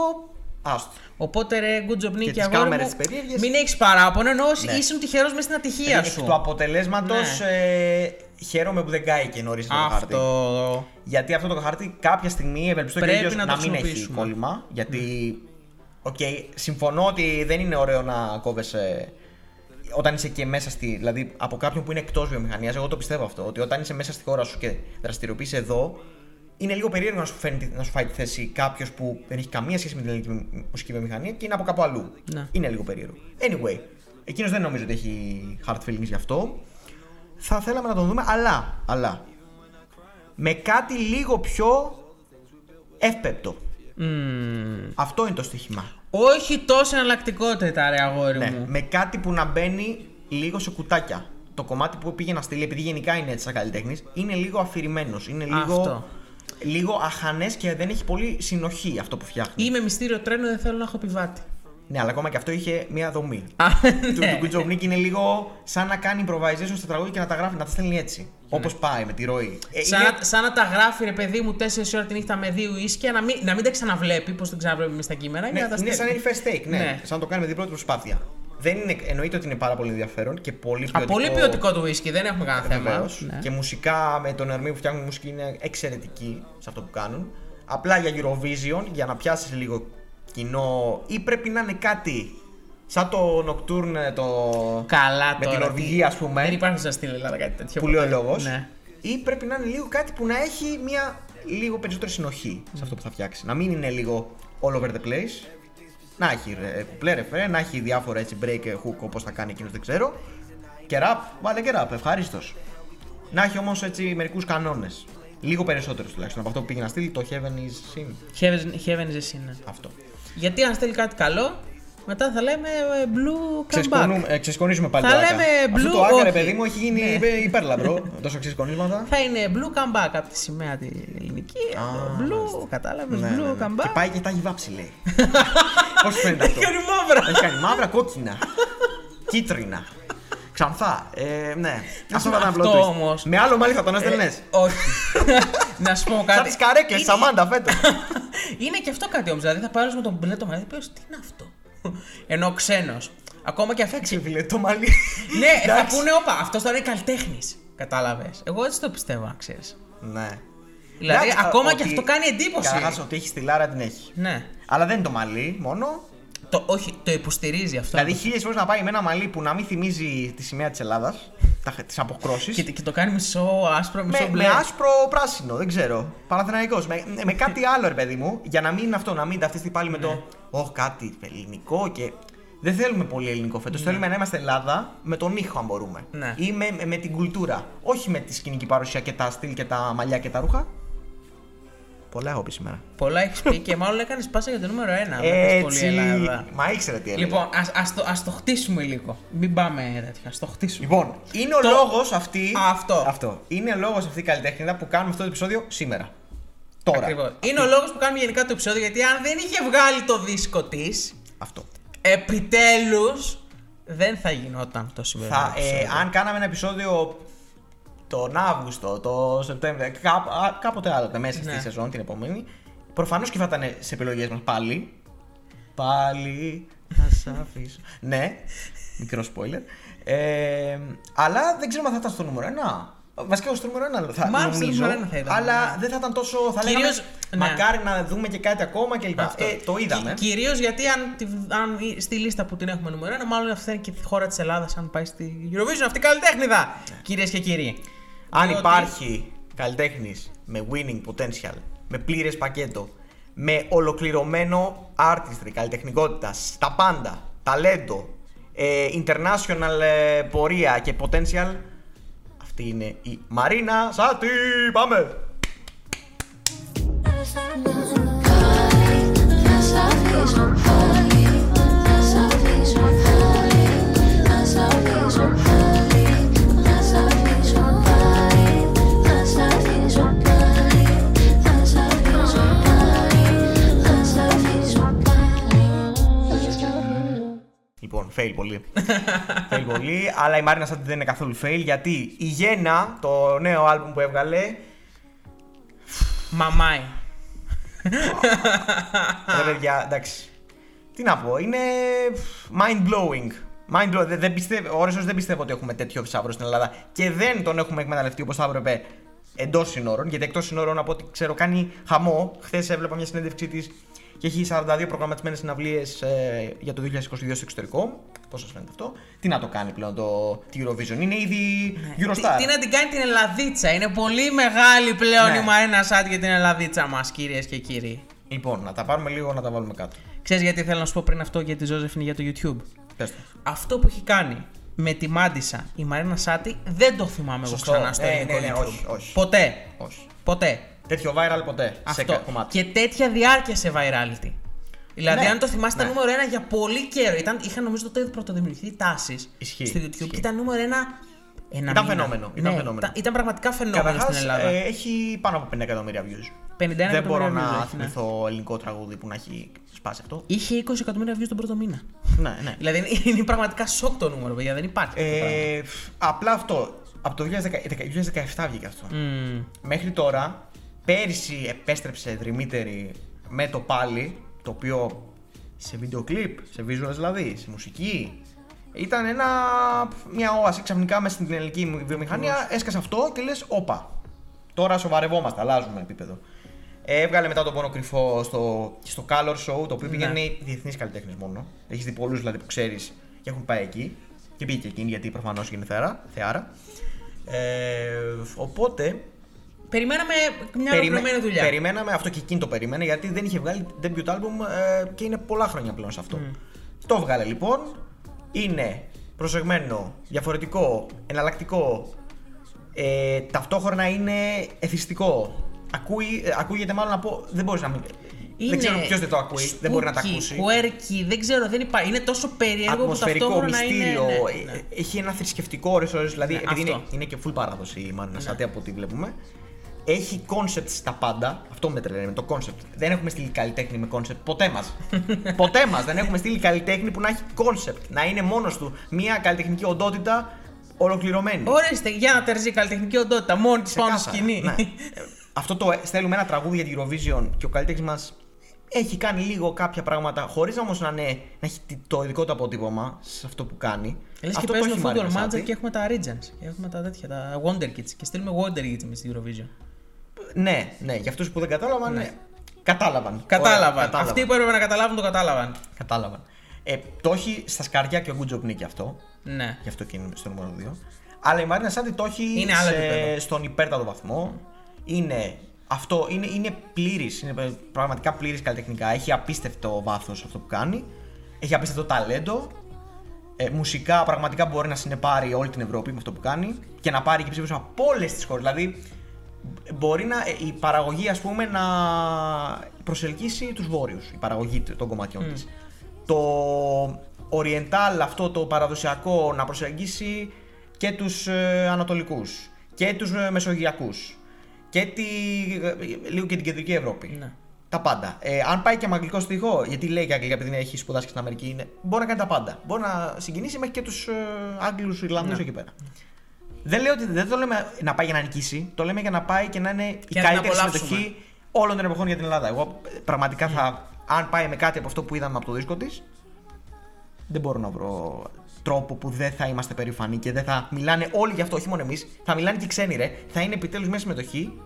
[SPEAKER 2] άστο.
[SPEAKER 3] Οπότε ρε, good job Νίκη,
[SPEAKER 2] τις
[SPEAKER 3] αγόρι
[SPEAKER 2] κάμερες
[SPEAKER 3] μου,
[SPEAKER 2] τις περίεργες.
[SPEAKER 3] μην έχεις παράπονο, ενώ
[SPEAKER 2] Ναι.
[SPEAKER 3] ήσουν τυχερός μες στην ατυχία
[SPEAKER 2] Εκ
[SPEAKER 3] σου.
[SPEAKER 2] του αποτελέσματος ε, χαίρομαι που δεν κάηκε νωρίς αυτό το χαρτί.
[SPEAKER 3] Αυτό.
[SPEAKER 2] Γιατί αυτό το χαρτί κάποια στιγμή ευελπιστώ και ο
[SPEAKER 3] Πρέπει
[SPEAKER 2] ίδιος
[SPEAKER 3] να
[SPEAKER 2] να,
[SPEAKER 3] το
[SPEAKER 2] μην έχει
[SPEAKER 3] χρησιμοποιήσουμε. Ναι.
[SPEAKER 2] κόλλημα. Γιατί, οκ, συμφωνώ ότι δεν είναι ωραίο να κόβεσαι όταν είσαι και μέσα στη. Δηλαδή από κάποιον που είναι εκτός βιομηχανίας. Εγώ το πιστεύω αυτό. Ότι όταν είσαι μέσα στη χώρα σου και δραστηριοποιείσαι εδώ, είναι λίγο περίεργο να σου, φαίνει, να σου φάει τη θέση κάποιος που δεν έχει καμία σχέση με την ελληνική μουσική βιομηχανία και είναι από κάπου αλλού.
[SPEAKER 3] Ναι.
[SPEAKER 2] Είναι λίγο περίεργο. Anyway, εκείνος δεν νομίζω ότι έχει hard feelings γι' αυτό. Θα θέλαμε να τον δούμε, αλλά, αλλά με κάτι λίγο πιο εύπεπτο.
[SPEAKER 3] Μμμ.
[SPEAKER 2] Αυτό είναι το στοίχημα.
[SPEAKER 3] Όχι τόσο εναλλακτικότητα, ρε αγόρι
[SPEAKER 2] Ναι,
[SPEAKER 3] μου.
[SPEAKER 2] με κάτι που να μπαίνει λίγο σε κουτάκια. Το κομμάτι που πήγε να στείλει, επειδή γενικά είναι έτσι σαν καλλιτέχνης, είναι λίγο αφηρημένος. Είναι λίγο,
[SPEAKER 3] Αυτό.
[SPEAKER 2] λίγο αχανές και δεν έχει πολύ συνοχή αυτό που φτιάχνει.
[SPEAKER 3] Είμαι μυστήριο τρένο, δεν θέλω να έχω επιβάτη.
[SPEAKER 2] Ναι, αλλά ακόμα και αυτό είχε μία δομή.
[SPEAKER 3] Α,
[SPEAKER 2] του
[SPEAKER 3] ναι.
[SPEAKER 2] του Good Job Nick είναι λίγο σαν να κάνει improvisation στα τραγούδια και να τα γράφει, να τα στέλνει έτσι. Όπως πάει με τη ροή. Ε,
[SPEAKER 3] Σαν,
[SPEAKER 2] είναι-
[SPEAKER 3] να, σαν να τα γράφει ρε παιδί μου 4 ώρα τη νύχτα με δύο ίσκια, να μην, να μην τα ξαναβλέπει, πώς δεν ξαναβλέπει μες στα κείμενα.
[SPEAKER 2] Ναι,
[SPEAKER 3] για να τα
[SPEAKER 2] είναι σαν
[SPEAKER 3] στέλνει.
[SPEAKER 2] να είναι first take, ναι.
[SPEAKER 3] Ναι.
[SPEAKER 2] Σαν να το κάνει με την πρώτη προσπάθεια. Δεν είναι, εννοείται ότι είναι πάρα πολύ ενδιαφέρον και πολύ
[SPEAKER 3] Α,
[SPEAKER 2] ποιοτικό.
[SPEAKER 3] πολύ ποιοτικό το whisky, δεν έχουμε κανένα θέμα.
[SPEAKER 2] Βεβαίως.
[SPEAKER 3] Ναι.
[SPEAKER 2] Και μουσικά με τον Ερμή που φτιάχνουν μουσική είναι εξαιρετική σε αυτό που κάνουν. Απλά για Eurovision, για να πιάσεις λίγο κοινό, ή πρέπει να είναι κάτι σαν το Nocturne το...
[SPEAKER 3] Καλά
[SPEAKER 2] με
[SPEAKER 3] τώρα.
[SPEAKER 2] την Νορβηγία, ας πούμε.
[SPEAKER 3] Δεν υπάρχει στα στην Ελλάδα κάτι τέτοιο.
[SPEAKER 2] που λέει ο
[SPEAKER 3] ποτέ.
[SPEAKER 2] λόγος.
[SPEAKER 3] Ναι.
[SPEAKER 2] Ή πρέπει να είναι λίγο κάτι που να έχει μια λίγο περισσότερη συνοχή σε αυτό που θα φτιάξει. Να μην είναι λίγο all over the place. Να έχει ρε, κουπλέ ρεφρέ, να έχει διάφορα έτσι break ε, hook όπως θα κάνει εκείνος δεν ξέρω. Και rap, βάλε και rap, ευχαρίστως. Να έχει όμως έτσι μερικούς κανόνες. Λίγο περισσότερους τουλάχιστον από αυτό που πήγε να στείλει το Heaven is Sin.
[SPEAKER 3] Heaven, heaven is a sin. ναι.
[SPEAKER 2] Αυτό.
[SPEAKER 3] Γιατί αν στέλνει κάτι καλό, Μετά θα λέμε ε, Blue Comeback.
[SPEAKER 2] Ξεσκονούμε- ε, Ξεσκονίζουμε πάλι
[SPEAKER 3] Θα
[SPEAKER 2] το Άκα.
[SPEAKER 3] λέμε
[SPEAKER 2] Αυτό
[SPEAKER 3] blue,
[SPEAKER 2] το άκα, ρε
[SPEAKER 3] όχι.
[SPEAKER 2] παιδί μου, έχει γίνει
[SPEAKER 3] Ναι.
[SPEAKER 2] υπε- υπέρλαμπρο. Τόσο ξεσκονίσματα.
[SPEAKER 3] Θα είναι Blue Comeback από τη σημαία τη ελληνική.
[SPEAKER 2] Α,
[SPEAKER 3] Blue, κατάλαβες.
[SPEAKER 2] Ναι, ναι,
[SPEAKER 3] Blue
[SPEAKER 2] ναι.
[SPEAKER 3] Comeback.
[SPEAKER 2] Και πάει και τα έχει βάψει, λέει. [LAUGHS] Πώς φαίνεται αυτό;
[SPEAKER 3] Έχει κάνει μαύρα.
[SPEAKER 2] Έχει κάνει μαύρα, κόκκινα. Κίτρινα. Ξανθά. Ε, ναι. Αυτό θα ήταν
[SPEAKER 3] αυτό
[SPEAKER 2] απλό twist.
[SPEAKER 3] όμως.
[SPEAKER 2] Με άλλο μάλι θα τον έστελνες.
[SPEAKER 3] Ε, όχι. [LAUGHS] να σου πω
[SPEAKER 2] Σαν
[SPEAKER 3] κάτι.
[SPEAKER 2] τις καρέκλες,
[SPEAKER 3] Είναι-
[SPEAKER 2] Σαμάντα φέτος. [LAUGHS]
[SPEAKER 3] Είναι και αυτό κάτι όμως. Δηλαδή θα πάρεις με τον μπλε το μαλλί και πεις τι είναι αυτό; Ενώ ξένος. Ακόμα και αυτό.
[SPEAKER 2] Φίλε, το μαλλί.
[SPEAKER 3] ναι, θα
[SPEAKER 2] Εντάξει.
[SPEAKER 3] πούνε, όπα, αυτός τώρα είναι καλλιτέχνης. Κατάλαβες. Εγώ έτσι το πιστεύω, να ξέρεις.
[SPEAKER 2] Ναι.
[SPEAKER 3] Δηλαδή,
[SPEAKER 2] Εντάξει,
[SPEAKER 3] ακόμα
[SPEAKER 2] ότι-
[SPEAKER 3] και αυτό κάνει εντύπωση.
[SPEAKER 2] Καταρχάς, ότι έχει τη Λάρα την έχει.
[SPEAKER 3] Ναι.
[SPEAKER 2] Αλλά δεν είναι το μαλλί μόνο.
[SPEAKER 3] Το, όχι, το υποστηρίζει αυτό.
[SPEAKER 2] Δηλαδή, χίλιες φορές να πάει με ένα μαλλί που να μην θυμίζει τη σημαία της Ελλάδας, τις αποκρώσει.
[SPEAKER 3] και, και το κάνει μισό άσπρο, μισό
[SPEAKER 2] Με,
[SPEAKER 3] μπλε.
[SPEAKER 2] με άσπρο πράσινο, δεν ξέρω. Παναθηναϊκός. Με, με κάτι άλλο, ρε παιδί μου, για να μην αυτό, να μην ταυτιστεί πάλι με το. Όχι, κάτι ελληνικό και. Δεν θέλουμε πολύ ελληνικό φέτος. Θέλουμε να είμαστε Ελλάδα με τον ήχο, αν μπορούμε.
[SPEAKER 3] Ναι.
[SPEAKER 2] Ή με, με, με την κουλτούρα. Όχι με τη σκηνική παρουσία και τα στυλ και τα μαλλιά και τα ρούχα. Πολλά έχω πει σήμερα.
[SPEAKER 3] Πολλά έχεις πει και μάλλον έκανες πάσα για το νούμερο 1. πολύ
[SPEAKER 2] Έτσι.
[SPEAKER 3] Ελλάδα.
[SPEAKER 2] Μα ήξερε τι έλεγα.
[SPEAKER 3] Λοιπόν, ας, ας, το, ας το χτίσουμε λίγο. Μην πάμε τέτοια, ας το χτίσουμε.
[SPEAKER 2] Λοιπόν, είναι ο
[SPEAKER 3] Το-
[SPEAKER 2] λόγος αυτή.
[SPEAKER 3] Αυτό.
[SPEAKER 2] αυτό. Είναι ο λόγος αυτή η καλλιτέχνηδα που κάνουμε αυτό το επεισόδιο σήμερα. Τώρα.
[SPEAKER 3] Ακριβώς. Είναι ο λόγος που κάνουμε γενικά το επεισόδιο γιατί αν δεν είχε βγάλει το δίσκο της,
[SPEAKER 2] Αυτό.
[SPEAKER 3] επιτέλους δεν θα γινόταν το σημερινό.
[SPEAKER 2] Θα, ε,
[SPEAKER 3] επεισόδιο.
[SPEAKER 2] αν κάναμε ένα επεισόδιο τον Αύγουστο, το Σεπτέμβριο, κάπ- α, κάποτε άλλοτε μέσα στη
[SPEAKER 3] Ναι.
[SPEAKER 2] σεζόν την επόμενη, προφανώς και θα ήταν σε επιλογές μας πάλι. Πάλι θα σ' αφήσω. ναι, μικρό spoiler. Ε, αλλά δεν ξέρω αν θα ήταν στο νούμερο 1. Βασικά στο νούμερο 1 θα
[SPEAKER 3] Μάλλον στο
[SPEAKER 2] νομίζω,
[SPEAKER 3] νούμερο ένα θα ήταν,
[SPEAKER 2] αλλά
[SPEAKER 3] ναι.
[SPEAKER 2] δεν θα ήταν τόσο. Θα
[SPEAKER 3] Κυρίως,
[SPEAKER 2] λέγαμε,
[SPEAKER 3] ναι.
[SPEAKER 2] μακάρι να δούμε και κάτι ακόμα κλπ.
[SPEAKER 3] Αυτό.
[SPEAKER 2] Ε, το είδαμε.
[SPEAKER 3] Κυρίως γιατί αν, τη- αν στη λίστα που την έχουμε νούμερο 1, μάλλον αυτή είναι και η χώρα της Ελλάδας αν πάει στη Eurovision. Αυτή η καλλιτέχνηδα, κυρίες και κύριοι.
[SPEAKER 2] Αν
[SPEAKER 3] Διότι-
[SPEAKER 2] υπάρχει καλλιτέχνης με winning potential, με πλήρες πακέτο, με ολοκληρωμένο artistry, καλλιτεχνικότητα, στα πάντα, ταλέντο, ε, international ε, πορεία και potential, αυτή είναι η Μαρίνα Σάτι. Πάμε! Λοιπόν, fail πολύ. fail πολύ, αλλά η Μαρίνα Σάτι δεν είναι καθόλου fail γιατί η Γένα, το νέο άλμπουμ που έβγαλε,
[SPEAKER 3] Μαμάι.
[SPEAKER 2] Ρε παιδιά, εντάξει. Τι να πω, είναι mind blowing. Mind blowing. Δεν, δεν πιστεύω, ώρες ώρες δεν πιστεύω ότι έχουμε τέτοιο θησαύρο στην Ελλάδα και δεν τον έχουμε εκμεταλλευτεί όπως θα έπρεπε εντός συνόρων. Γιατί εκτός συνόρων, από ό,τι ξέρω, κάνει χαμό. Χθες έβλεπα μια συνέντευξή της και έχει 42 προγραμματισμένες συναυλίες ε, για το 2022 στο εξωτερικό. Πώς σας φαίνεται αυτό; Τι να το κάνει πλέον το τη Eurovision; Είναι ήδη Eurostar.
[SPEAKER 3] Τι, τι να την κάνει την Ελλαδίτσα; Είναι πολύ μεγάλη πλέον
[SPEAKER 2] Ναι.
[SPEAKER 3] η Μαρίνα Σάτ για την Ελλαδίτσα μας, κυρίες και κύριοι.
[SPEAKER 2] Λοιπόν, να τα πάρουμε λίγο να τα βάλουμε κάτω.
[SPEAKER 3] Ξέρεις γιατί θέλω να σου πω πριν αυτό για τη Ζώζεφινη για το YouTube;
[SPEAKER 2] Πες το.
[SPEAKER 3] Αυτό που έχει κάνει με τη Μάντισα η Μαρίνα Σάτι δεν το θυμάμαι εγώ
[SPEAKER 2] Σωστό.
[SPEAKER 3] ξανά στο
[SPEAKER 2] Ναι,
[SPEAKER 3] ελληνικό
[SPEAKER 2] ναι, ναι,
[SPEAKER 3] YouTube.
[SPEAKER 2] όχι, όχι.
[SPEAKER 3] Ποτέ.
[SPEAKER 2] Όχι.
[SPEAKER 3] Ποτέ.
[SPEAKER 2] Τέτοιο viral ποτέ
[SPEAKER 3] Αυτό.
[SPEAKER 2] σε κομμάτι.
[SPEAKER 3] Και τέτοια διάρκεια σε virality. Δηλαδή,
[SPEAKER 2] Ναι,
[SPEAKER 3] αν το θυμάστε,
[SPEAKER 2] ναι.
[SPEAKER 3] ήταν νούμερο 1 για πολύ καιρό. Ήταν, είχαν νομίζω τότε πρωτοδημιουργηθεί τάσεις
[SPEAKER 2] Ισχύει,
[SPEAKER 3] στο YouTube
[SPEAKER 2] ισχύει.
[SPEAKER 3] και ήταν νούμερο 1. Ένα
[SPEAKER 2] Ήταν
[SPEAKER 3] μήνα.
[SPEAKER 2] φαινόμενο, ήταν
[SPEAKER 3] Ναι,
[SPEAKER 2] φαινόμενο.
[SPEAKER 3] Ήταν, ήταν πραγματικά φαινόμενο
[SPEAKER 2] Καταρχάς,
[SPEAKER 3] στην Ελλάδα.
[SPEAKER 2] ε, έχει πάνω από 50 εκατομμύρια views.
[SPEAKER 3] 51
[SPEAKER 2] Δεν μπορώ
[SPEAKER 3] εκατομμύρια
[SPEAKER 2] να
[SPEAKER 3] views έχει, ναι.
[SPEAKER 2] θυμηθώ ελληνικό τραγούδι που να έχει σπάσει αυτό.
[SPEAKER 3] Είχε 20 εκατομμύρια views τον πρώτο μήνα.
[SPEAKER 2] ναι, ναι.
[SPEAKER 3] Δηλαδή είναι, είναι πραγματικά σοκ το νούμερο, παιδιά. Δεν υπάρχει. αυτό το πράγμα.
[SPEAKER 2] Ε, απλά αυτό. Από το 2010 2017 βγήκε αυτό.
[SPEAKER 3] Μμμ.
[SPEAKER 2] Μέχρι τώρα, πέρυσι επέστρεψε δρυμύτερη με το πάλι, το οποίο σε βίντεο κλιπ, σε visuals δηλαδή, σε μουσική. Ήταν ένα, μια όαση ξαφνικά μέσα στην ελληνική βιομηχανία. Έσκασε αυτό και λες, όπα. Τώρα σοβαρευόμαστε, αλλάζουμε επίπεδο. Έβγαλε μετά τον πόνο κρυφό στο, στο Color Show, το οποίο
[SPEAKER 3] Ναι.
[SPEAKER 2] πήγαινε διεθνεί καλλιτέχνε μόνο. Έχεις δει πολλούς δηλαδή που ξέρεις και έχουν πάει εκεί. Και πήγε και εκείνη γιατί προφανώς είναι θεάρα. θεάρα. Ε, οπότε
[SPEAKER 3] Περιμέναμε μια ολοκληρωμένη δουλειά.
[SPEAKER 2] Περιμέναμε αυτό και εκείνη το περίμενε γιατί δεν είχε βγάλει debut album ε, και είναι πολλά χρόνια πλέον σε αυτό. Το βγάλε λοιπόν. Είναι προσεγμένο, διαφορετικό, εναλλακτικό. Ε, ταυτόχρονα είναι εθιστικό. Ακούει, ε, ακούγεται μάλλον να πω. Δεν μπορείς να μην. Δεν ξέρω ποιος δεν το ακούει, δεν μπορεί να τα
[SPEAKER 3] spooky,
[SPEAKER 2] ακούσει.
[SPEAKER 3] Quirky, δεν ξέρω, δεν υπάρχει. Είναι τόσο περίεργο που
[SPEAKER 2] Ατμοσφαιρικό,
[SPEAKER 3] ταυτόχρονα
[SPEAKER 2] μυστήριο.
[SPEAKER 3] είναι. ναι, ναι.
[SPEAKER 2] ε, Έχει ένα θρησκευτικό ώρες ώρες, δηλαδή
[SPEAKER 3] Ναι,
[SPEAKER 2] επειδή είναι,
[SPEAKER 3] αυτό.
[SPEAKER 2] είναι και full παράδοση η Μαρίνα Σάτι από ό,τι βλέπουμε. Έχει concept στα πάντα. Αυτό με τρελαίνει με το concept. Δεν έχουμε στείλει καλλιτέχνη με concept. Ποτέ μας. [LAUGHS] ποτέ μας δεν έχουμε στείλει καλλιτέχνη που να έχει concept. Να είναι μόνος του μια καλλιτεχνική οντότητα ολοκληρωμένη.
[SPEAKER 3] Ορίστε, για να τερζεί καλλιτεχνική οντότητα, μόνη της πάνω στη
[SPEAKER 2] Ξεκάθαρα,
[SPEAKER 3] σκηνή.
[SPEAKER 2] ναι. Ε, Αυτό το ε, στέλνουμε ένα τραγούδι για την Eurovision και ο καλλιτέχνης μας έχει κάνει λίγο κάποια πράγματα, χωρίς όμως να, είναι, να έχει τι- το ειδικό του αποτύπωμα σε αυτό που κάνει.
[SPEAKER 3] Λες και
[SPEAKER 2] αυτό το
[SPEAKER 3] παίζουμε
[SPEAKER 2] έχει η Μαρίνα
[SPEAKER 3] Football
[SPEAKER 2] Σάτι.
[SPEAKER 3] Manager και έχουμε τα Regions. Και έχουμε τα τέτοια, τα Wonder Kids. Και στείλουμε Wonder Kids με στην Eurovision.
[SPEAKER 2] Ναι, ναι, για αυτούς που δεν κατάλαβαν. ναι. Κατάλαβαν.
[SPEAKER 3] Κατάλαβαν.
[SPEAKER 2] Ωραία,
[SPEAKER 3] Αυτοί που έπρεπε να καταλάβουν το κατάλαβαν.
[SPEAKER 2] Κατάλαβαν. Ε, το έχει στα σκαριά και ο Good Job Nick αυτό.
[SPEAKER 3] Ναι.
[SPEAKER 2] Γι' αυτό και είναι στο νούμερο 2. Αλλά η Μαρίνα Σάντι το έχει
[SPEAKER 3] Είναι άλλο
[SPEAKER 2] σε-
[SPEAKER 3] επίπεδο.
[SPEAKER 2] στον υπέρτατο βαθμό. Είναι αυτό, είναι, είναι πλήρης, είναι πραγματικά πλήρης καλλιτεχνικά. Έχει απίστευτο βάθος αυτό που κάνει. Έχει απίστευτο ταλέντο. Ε, μουσικά πραγματικά μπορεί να συνεπάρει όλη την Ευρώπη με αυτό που κάνει και να πάρει και ψήφου από όλες τις χώρες. Δηλαδή, μπορεί να, ε, η παραγωγή ας πούμε να προσελκύσει τους βόρειους, η παραγωγή των κομματιών της. Το oriental αυτό το παραδοσιακό να προσελκύσει και τους ε, ανατολικούς και τους ε, μεσογειακούς και τη, ε, λίγο και την κεντρική Ευρώπη.
[SPEAKER 3] Ναι.
[SPEAKER 2] Τα πάντα. Ε, αν πάει και με αγγλικό στοιχείο, γιατί λέει και αγγλικά επειδή έχει σπουδάσει και στην Αμερική, είναι, μπορεί να κάνει τα πάντα. Μπορεί να συγκινήσει μέχρι και τους ε, Άγγλους Ιρλανδούς
[SPEAKER 3] Ναι.
[SPEAKER 2] εκεί πέρα. Δεν λέω ότι δεν το λέμε να πάει για να νικήσει, το λέμε για να πάει και να είναι η
[SPEAKER 3] να την
[SPEAKER 2] καλύτερη
[SPEAKER 3] απολαύσουμε.
[SPEAKER 2] συμμετοχή όλων των εποχών για την Ελλάδα. Εγώ ε, πραγματικά θα, αν πάει με κάτι από αυτό που είδαμε από το δίσκο της, δεν μπορώ να βρω τρόπο που δεν θα είμαστε περήφανοι και δεν θα μιλάνε όλοι γι' αυτό, όχι μόνο εμείς. Θα μιλάνε και οι ξένοι, ρε. Θα είναι επιτέλους μια συμμετοχή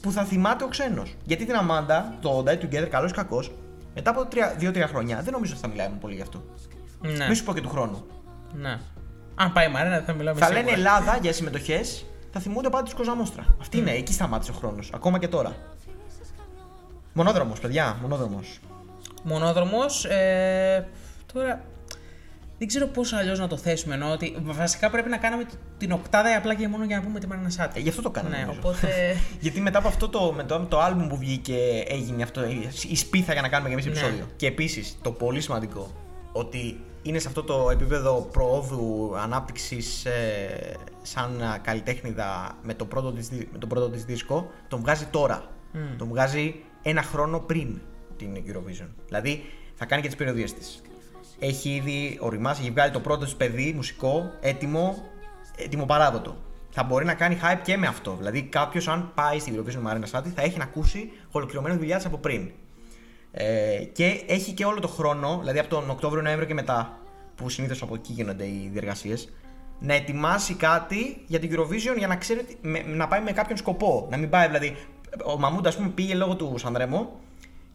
[SPEAKER 2] που θα θυμάται ο ξένος. Γιατί την Αμάντα, το Die Together, καλός ή κακός, μετά από 2-3 χρόνια, δεν νομίζω ότι θα μιλάμε πολύ γι' αυτό.
[SPEAKER 3] Ναι.
[SPEAKER 2] Μη σου πω και του χρόνου.
[SPEAKER 3] ναι. Αν πάει η Μαρίνα, δεν θα μιλάμε
[SPEAKER 2] Θα
[SPEAKER 3] σίγουρα.
[SPEAKER 2] λένε Ελλάδα για συμμετοχές, θα θυμούνται πάντα τους Κοζαμόστρα. Αυτή είναι, εκεί σταμάτησε ο χρόνος. Ακόμα και τώρα. Μονόδρομος, παιδιά, μονόδρομος.
[SPEAKER 3] Μονόδρομος, ε, τώρα δεν ξέρω πώς αλλιώς να το θέσουμε. Ενώ ότι βασικά πρέπει να κάναμε την οκτάδα απλά και μόνο για να πούμε τη Μαρίνα Σάτι.
[SPEAKER 2] Ε, γι' αυτό το κάναμε.
[SPEAKER 3] Ναι,
[SPEAKER 2] νομίζω.
[SPEAKER 3] οπότε. [LAUGHS]
[SPEAKER 2] Γιατί μετά από αυτό το, με το, το album που βγήκε έγινε αυτό, η σπίθα για να κάνουμε και εμείς
[SPEAKER 3] Ναι.
[SPEAKER 2] επεισόδιο. Και επίσης το πολύ σημαντικό ότι είναι σε αυτό το επίπεδο προόδου ανάπτυξης ε, σαν ε, καλλιτέχνηδα με το πρώτο της, δι- με το πρώτο της δίσκο, τον βγάζει τώρα. Τον βγάζει ένα χρόνο πριν την Eurovision. Δηλαδή θα κάνει και τις περιοδίες της. Έχει ήδη οριμάσει, έχει βγάλει το πρώτο της παιδί μουσικό, έτοιμο, έτοιμο παράδοτο. Θα μπορεί να κάνει hype και με αυτό. Δηλαδή, κάποιος, αν πάει στην Eurovision Μαρίνα Σάτι, θα έχει να ακούσει ολοκληρωμένη δουλειά της από πριν. Ε, και έχει και όλο το χρόνο, δηλαδή από τον Οκτώβριο-Νοέμβριο και μετά, που συνήθως από εκεί γίνονται οι διεργασίες, να ετοιμάσει κάτι για την Eurovision για να ξέρει ότι- με- να πάει με κάποιον σκοπό. Να μην πάει δηλαδή. Ο Μαμούντα, ας πούμε, πήγε λόγω του Σανδρέμο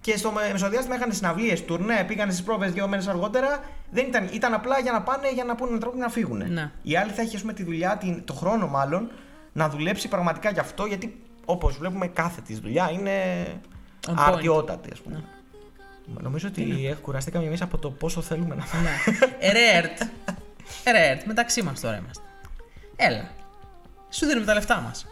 [SPEAKER 2] και στο με- μεσοδιάστημα είχαν συναυλίες, τουρνέ, πήγαν στις πρόβες δύο μέρες αργότερα. Δεν ήταν, ήταν απλά για να πάνε για να πούνε ένα τρόπο να φύγουν.
[SPEAKER 3] Ναι.
[SPEAKER 2] Η άλλη θα έχει ας πούμε, τη δουλειά, την, το χρόνο μάλλον, να δουλέψει πραγματικά γι' αυτό, γιατί όπως βλέπουμε κάθε της δουλειά είναι
[SPEAKER 3] On point.
[SPEAKER 2] αρτιότατη, ας πούμε. Νομίζω ότι ε, κουραστήκαμε εμείς από το πόσο θέλουμε να φάμε.
[SPEAKER 3] ναι. Ρεέρτ. Ρεέρτ, μεταξύ μας τώρα είμαστε. Έλα. Σου δίνουμε τα λεφτά μας.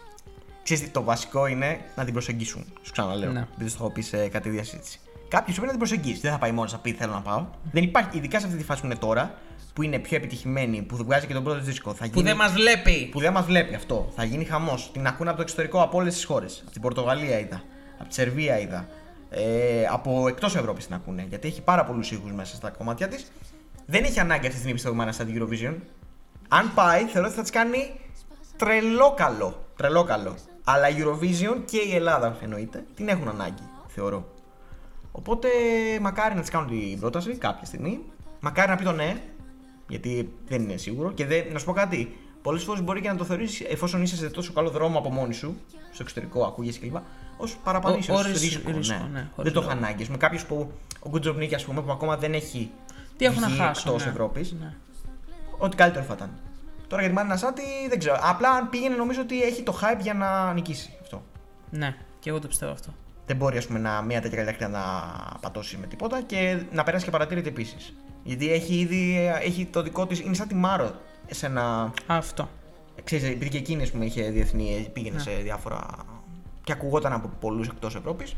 [SPEAKER 2] Ξέρεις τι, το βασικό είναι να την προσεγγίσουν. Σου ξαναλέω.
[SPEAKER 3] Ναι.
[SPEAKER 2] Δεν το έχω πει σε κάτι διασύντηση. Κάποιος πρέπει να την προσεγγίσει. Δεν θα πάει μόνος να πει θέλω να πάω. Δεν υπάρχει, ειδικά σε αυτή τη φάση που είναι τώρα, που είναι πιο επιτυχημένη, που βγάζει και τον πρώτο της δίσκο. Θα
[SPEAKER 3] Που
[SPEAKER 2] γίνει...
[SPEAKER 3] δεν μας βλέπει.
[SPEAKER 2] που δεν μας βλέπει αυτό. Θα γίνει χαμός. Την ακούνε από το εξωτερικό από όλες τις χώρες. Από την Πορτογαλία είδα. Από τη Σερβία είδα. Ε, από εκτός Ευρώπης την ακούνε. Γιατί έχει πάρα πολλούς ήχους μέσα στα κομμάτια της. Δεν έχει ανάγκη αυτή την επιστευμένη στα Eurovision. Αν πάει, θεωρώ ότι θα της κάνει τρελό καλό. Τρελό καλό. Αλλά η Eurovision και η Ελλάδα εννοείται την έχουν ανάγκη, θεωρώ. Οπότε μακάρι να της κάνουν την πρόταση κάποια στιγμή. Μακάρι να πει το ναι, γιατί δεν είναι σίγουρο. Και δεν, να σου πω κάτι. Πολλές φορές μπορεί και να το θεωρήσει, εφόσον είσαι σε τόσο καλό δρόμο από μόνη σου, στο εξωτερικό, ακούγεσαι κλπ. Ω παραπανήσιο,
[SPEAKER 3] Ο-
[SPEAKER 2] ω
[SPEAKER 3] όρις-
[SPEAKER 2] ρίσκο.
[SPEAKER 3] ρίσκο,
[SPEAKER 2] ναι.
[SPEAKER 3] ναι,
[SPEAKER 2] δεν
[SPEAKER 3] χωρίς
[SPEAKER 2] το έχω
[SPEAKER 3] λόγο.
[SPEAKER 2] ανάγκη. Με κάποιο που. Ο Γκουτζοβνίκη, ας πούμε, που ακόμα δεν έχει.
[SPEAKER 3] Τι έχουν να
[SPEAKER 2] βγει
[SPEAKER 3] χάσουν.
[SPEAKER 2] εκτός
[SPEAKER 3] ναι.
[SPEAKER 2] Ευρώπης.
[SPEAKER 3] Ναι.
[SPEAKER 2] Ό,τι καλύτερο θα ήταν. Τώρα για τη Μάρινα Σάτι δεν ξέρω. Απλά αν πήγαινε νομίζω ότι έχει το hype για να νικήσει αυτό.
[SPEAKER 3] ναι, και εγώ το πιστεύω αυτό.
[SPEAKER 2] Δεν μπορεί ας πούμε, να, μια τέτοια καλλιτέχνη να πατώσει με τίποτα και να περάσει και παρατήρητη επίσης. Γιατί έχει ήδη έχει το δικό της. Είναι σαν τη Μάρο σε ένα.
[SPEAKER 3] Αυτό.
[SPEAKER 2] Ξέρεις, επειδή και εκείνης ας πούμε, είχε διεθνή, πήγαινε
[SPEAKER 3] Ναι.
[SPEAKER 2] σε διάφορα. Και ακουγόταν από πολλούς εκτός Ευρώπης.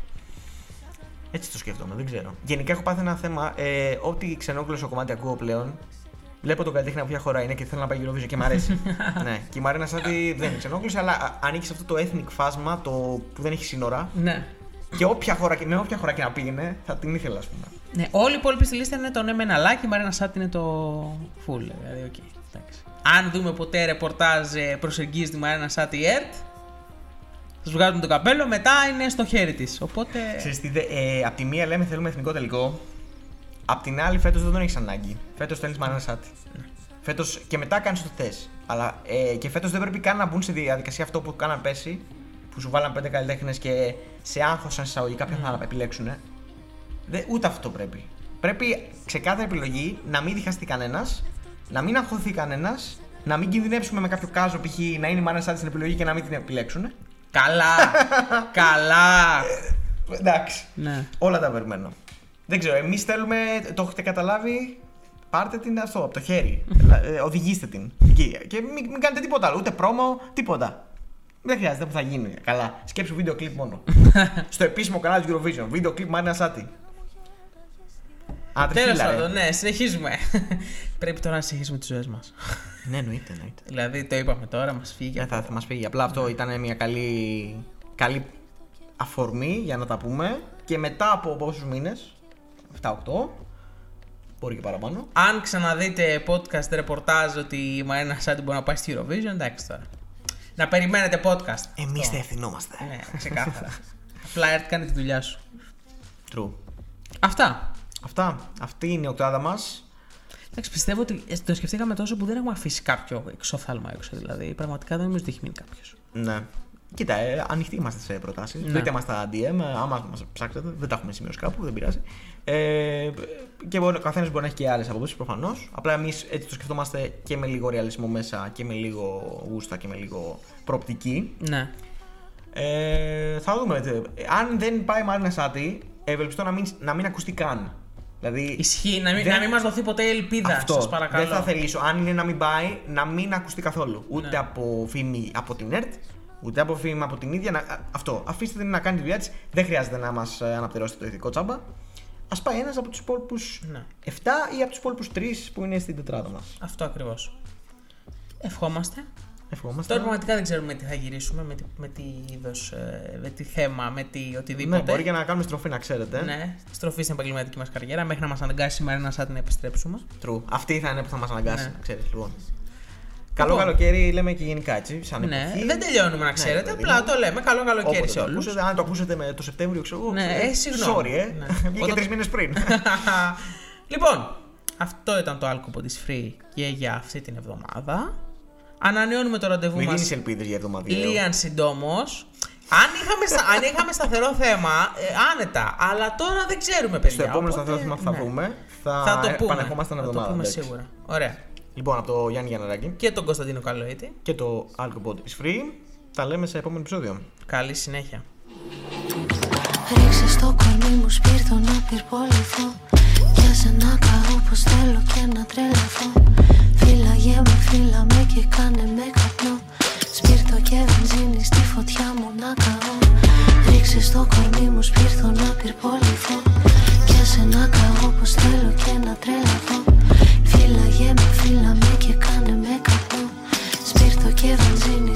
[SPEAKER 2] Έτσι το σκέφτομαι, δεν ξέρω. Γενικά έχω πάθει ένα θέμα. Ε, ό,τι ξενόγλωσσο κομμάτι ακούω πλέον. Βλέπω τον καλλιτέχνη από ποια χώρα είναι και θέλω να πάει Eurovision και μ' αρέσει. [LAUGHS] ναι, και η Μαρίνα Σάτι δεν είναι ξενόγλωσση, αλλά α- ανήκει σε αυτό το ethnic φάσμα το που δεν έχει σύνορα.
[SPEAKER 3] Ναι.
[SPEAKER 2] Και όποια χώρα, και- με όποια χώρα και να πήγαινε, θα την ήθελα, ας πούμε.
[SPEAKER 3] Ναι, όλοι οι υπόλοιποι στη λίστα είναι το ναι με ένα like, η Μαρίνα Σάτι είναι το full. Δηλαδή, οκ. εντάξει. Αν δούμε ποτέ ρεπορτάζ ε, προσεγγίζει τη Μαρίνα Σάτι ΕΡΤ, θα σου βγάζουμε το καπέλο, μετά είναι στο χέρι της. Οπότε.
[SPEAKER 2] Ξέρεις τι, δε- ε, απ' τη μία λέμε θέλουμε εθνικό τελικό. Απ' την άλλη, φέτος δεν τον έχεις ανάγκη. Φέτος θέλει Μαρίνα Σάτι. Φέτος και μετά κάνεις το θες. Αλλά ε, και φέτος δεν πρέπει καν να μπουν στη διαδικασία αυτό που κάναν πέρσι. Που σου βάλαν πέντε καλλιτέχνες και σε άγχωσαν εισαγωγικά ποιον θα επιλέξουν. Δε, ούτε αυτό πρέπει. Πρέπει ξεκάθαρη επιλογή να μην διχαστεί κανένας, να μην αγχωθεί κανένας, να μην κινδυνεύσουμε με κάποιο κάζο π.χ. να είναι η Μαρίνα Σάτι στην επιλογή και να μην την επιλέξουν.
[SPEAKER 3] Καλά! [LAUGHS] καλά!
[SPEAKER 2] Εντάξει.
[SPEAKER 3] ναι.
[SPEAKER 2] Όλα τα περιμένω. Δεν ξέρω, εμείς θέλουμε, το έχετε καταλάβει, πάρτε την αυτό από το χέρι. Ελα- ε, οδηγήστε την. Εκεί. Και μην, μην κάνετε τίποτα άλλο, ούτε πρόμο, τίποτα. Δεν χρειάζεται που θα γίνει. Καλά. Σκέψου βίντεο κλιπ μόνο. [LAUGHS] Στο επίσημο κανάλι του Eurovision. Βίντεο κλιπ Μάρινα Σάτι.
[SPEAKER 3] Τέλος
[SPEAKER 2] Ατριχίλα, ρε.
[SPEAKER 3] πάντων, ναι, συνεχίζουμε. [LAUGHS] Πρέπει τώρα να συνεχίσουμε τις ζωές μας.
[SPEAKER 2] Ναι, εννοείται, εννοείται.
[SPEAKER 3] δηλαδή, το είπαμε τώρα, μας φύγει.
[SPEAKER 2] Ναι, θα, θα μας φύγει. Απλά αυτό ήταν μια καλή, καλή αφορμή για να τα πούμε. Και μετά από πόσους μήνες, 7-8, μπορεί και παραπάνω.
[SPEAKER 3] Αν ξαναδείτε podcast ρεπορτάζ ότι η Μαρίνα Σάτι μπορεί να πάει στη Eurovision, εντάξει τώρα. Να περιμένετε podcast.
[SPEAKER 2] Εμείς
[SPEAKER 3] Αυτό.
[SPEAKER 2] θα ευθυνόμαστε.
[SPEAKER 3] Ναι, ξεκάθαρα. Απλά έρθει κάνει τη δουλειά σου.
[SPEAKER 2] True.
[SPEAKER 3] Αυτά.
[SPEAKER 2] Αυτά. Αυτή είναι η οκτάδα μας.
[SPEAKER 3] Εντάξει, πιστεύω ότι ε, το σκεφτήκαμε τόσο που δεν έχουμε αφήσει κάποιο εξώθαλμα έξω. Δηλαδή, πραγματικά δεν νομίζω ότι έχει μείνει κάποιος.
[SPEAKER 2] Ναι. Κοίτα, ε, ανοιχτοί είμαστε σε προτάσεις.
[SPEAKER 3] Ναι.
[SPEAKER 2] Βρείτε μας στα DM, ε, άμα μας ψάξετε. Δεν τα έχουμε σημειώσει κάπου, δεν πειράζει. Ε, και μπορεί, ο καθένας μπορεί να έχει και άλλες απόψεις προφανώς. Απλά εμείς έτσι το σκεφτόμαστε και με λίγο ρεαλισμό μέσα και με λίγο γούστα και με λίγο προοπτική.
[SPEAKER 3] Ναι.
[SPEAKER 2] Ε, θα δούμε. ε, Αν δεν πάει η Μάρινα Σάτι, ευελπιστώ να μην, να μην ακουστεί καν. Δηλαδή,
[SPEAKER 3] Ισχύει, να μην,
[SPEAKER 2] δεν-
[SPEAKER 3] να μην μας δωθεί ποτέ η ελπίδα.
[SPEAKER 2] αυτό.
[SPEAKER 3] Σας παρακαλώ.
[SPEAKER 2] Δεν θα θελήσω. Αν είναι να μην πάει, να μην ακουστεί καθόλου. Ούτε
[SPEAKER 3] Ναι.
[SPEAKER 2] από φήμη από την ΕΡΤ, ούτε από φήμη από την ίδια. Να, α, αυτό. Αφήστε την να κάνει τη δουλειά της. Δεν χρειάζεται να μας αναπτερώσετε το ηθικό τσάμπα. Α πάει ένας από τους υπόλοιπους
[SPEAKER 3] Ναι.
[SPEAKER 2] 7 ή από τους υπόλοιπους 3 που είναι στην τετράδα μας.
[SPEAKER 3] Αυτό ακριβώς. Ευχόμαστε.
[SPEAKER 2] Ευχόμαστε.
[SPEAKER 3] Τώρα πραγματικά δεν ξέρουμε τι θα γυρίσουμε, με τι, με τι είδος, ε, με τι θέμα, με τι οτιδήποτε.
[SPEAKER 2] Ναι, μπορεί και να κάνουμε στροφή να ξέρετε.
[SPEAKER 3] Ναι, στροφή στην επαγγελματική μας καριέρα μέχρι να μας αναγκάσει η Μαρίνα Σάτι να επιστρέψουμε.
[SPEAKER 2] True. Αυτή θα είναι που θα μας αναγκάσει
[SPEAKER 3] Ναι.
[SPEAKER 2] να ξέρεις. Λοιπόν. Καλό καλοκαίρι λέμε και γενικά έτσι. Σαν
[SPEAKER 3] Ναι,
[SPEAKER 2] εποχή.
[SPEAKER 3] δεν τελειώνουμε να ξέρετε,
[SPEAKER 2] παιδί
[SPEAKER 3] απλά
[SPEAKER 2] μου.
[SPEAKER 3] το λέμε. Καλό καλοκαίρι
[SPEAKER 2] Όποτε
[SPEAKER 3] σε
[SPEAKER 2] το
[SPEAKER 3] όλους.
[SPEAKER 2] ακούσετε, αν το ακούσετε με το Σεπτέμβριο, ξέρω εγώ.
[SPEAKER 3] Ναι, ε, συγγνώμη.
[SPEAKER 2] Sorry, ε.
[SPEAKER 3] Ναι. [LAUGHS]
[SPEAKER 2] Βγήκε
[SPEAKER 3] Όταν-
[SPEAKER 2] τρεις μήνες πριν. [LAUGHS]
[SPEAKER 3] λοιπόν, αυτό ήταν το άλκοπο τη Free και για αυτή την εβδομάδα. Ανανεώνουμε το ραντεβού
[SPEAKER 2] Μην
[SPEAKER 3] μας
[SPEAKER 2] δίνει ελπίδες για εβδομαδιαίο.
[SPEAKER 3] Λίαν συντόμως. Αν είχαμε, στα- αν είχαμε σταθερό θέμα, ε, άνετα. Αλλά τώρα δεν ξέρουμε, παιδιά.
[SPEAKER 2] Στο επόμενο
[SPEAKER 3] οπότε,
[SPEAKER 2] σταθερό θέμα που θα
[SPEAKER 3] ναι.
[SPEAKER 2] βρούμε θα,
[SPEAKER 3] Θα το πούμε.
[SPEAKER 2] επανερχόμαστε ένα
[SPEAKER 3] θα το
[SPEAKER 2] εβδομάδα.
[SPEAKER 3] πούμε
[SPEAKER 2] εντάξει.
[SPEAKER 3] σίγουρα. Ωραία.
[SPEAKER 2] Λοιπόν, από το Γιάννη Γιανναράκη
[SPEAKER 3] Και τον Κωνσταντίνο Καλοίτη.
[SPEAKER 2] και το Alcobot is free. Τα λέμε σε επόμενο επεισόδιο.
[SPEAKER 3] Καλή συνέχεια.
[SPEAKER 4] Ρίξε στο κορμί μου σπίρτο να πυρποληθώ Για σένα καώ πως θέλω και να τρελαθώ Φύλαγε με, φύλα με και κάνε με καπνό. Σπίρτο και βενζίνη στη φωτιά μου να καώ. Ρίξε στο κορμί μου σπίρτο να πυρποληθώ. Για σένα καώ πως θέλω και να τρελαθώ. Φύλαγε με, φύλα με και κάνε με καπνό. Σπίρτο και βενζίνη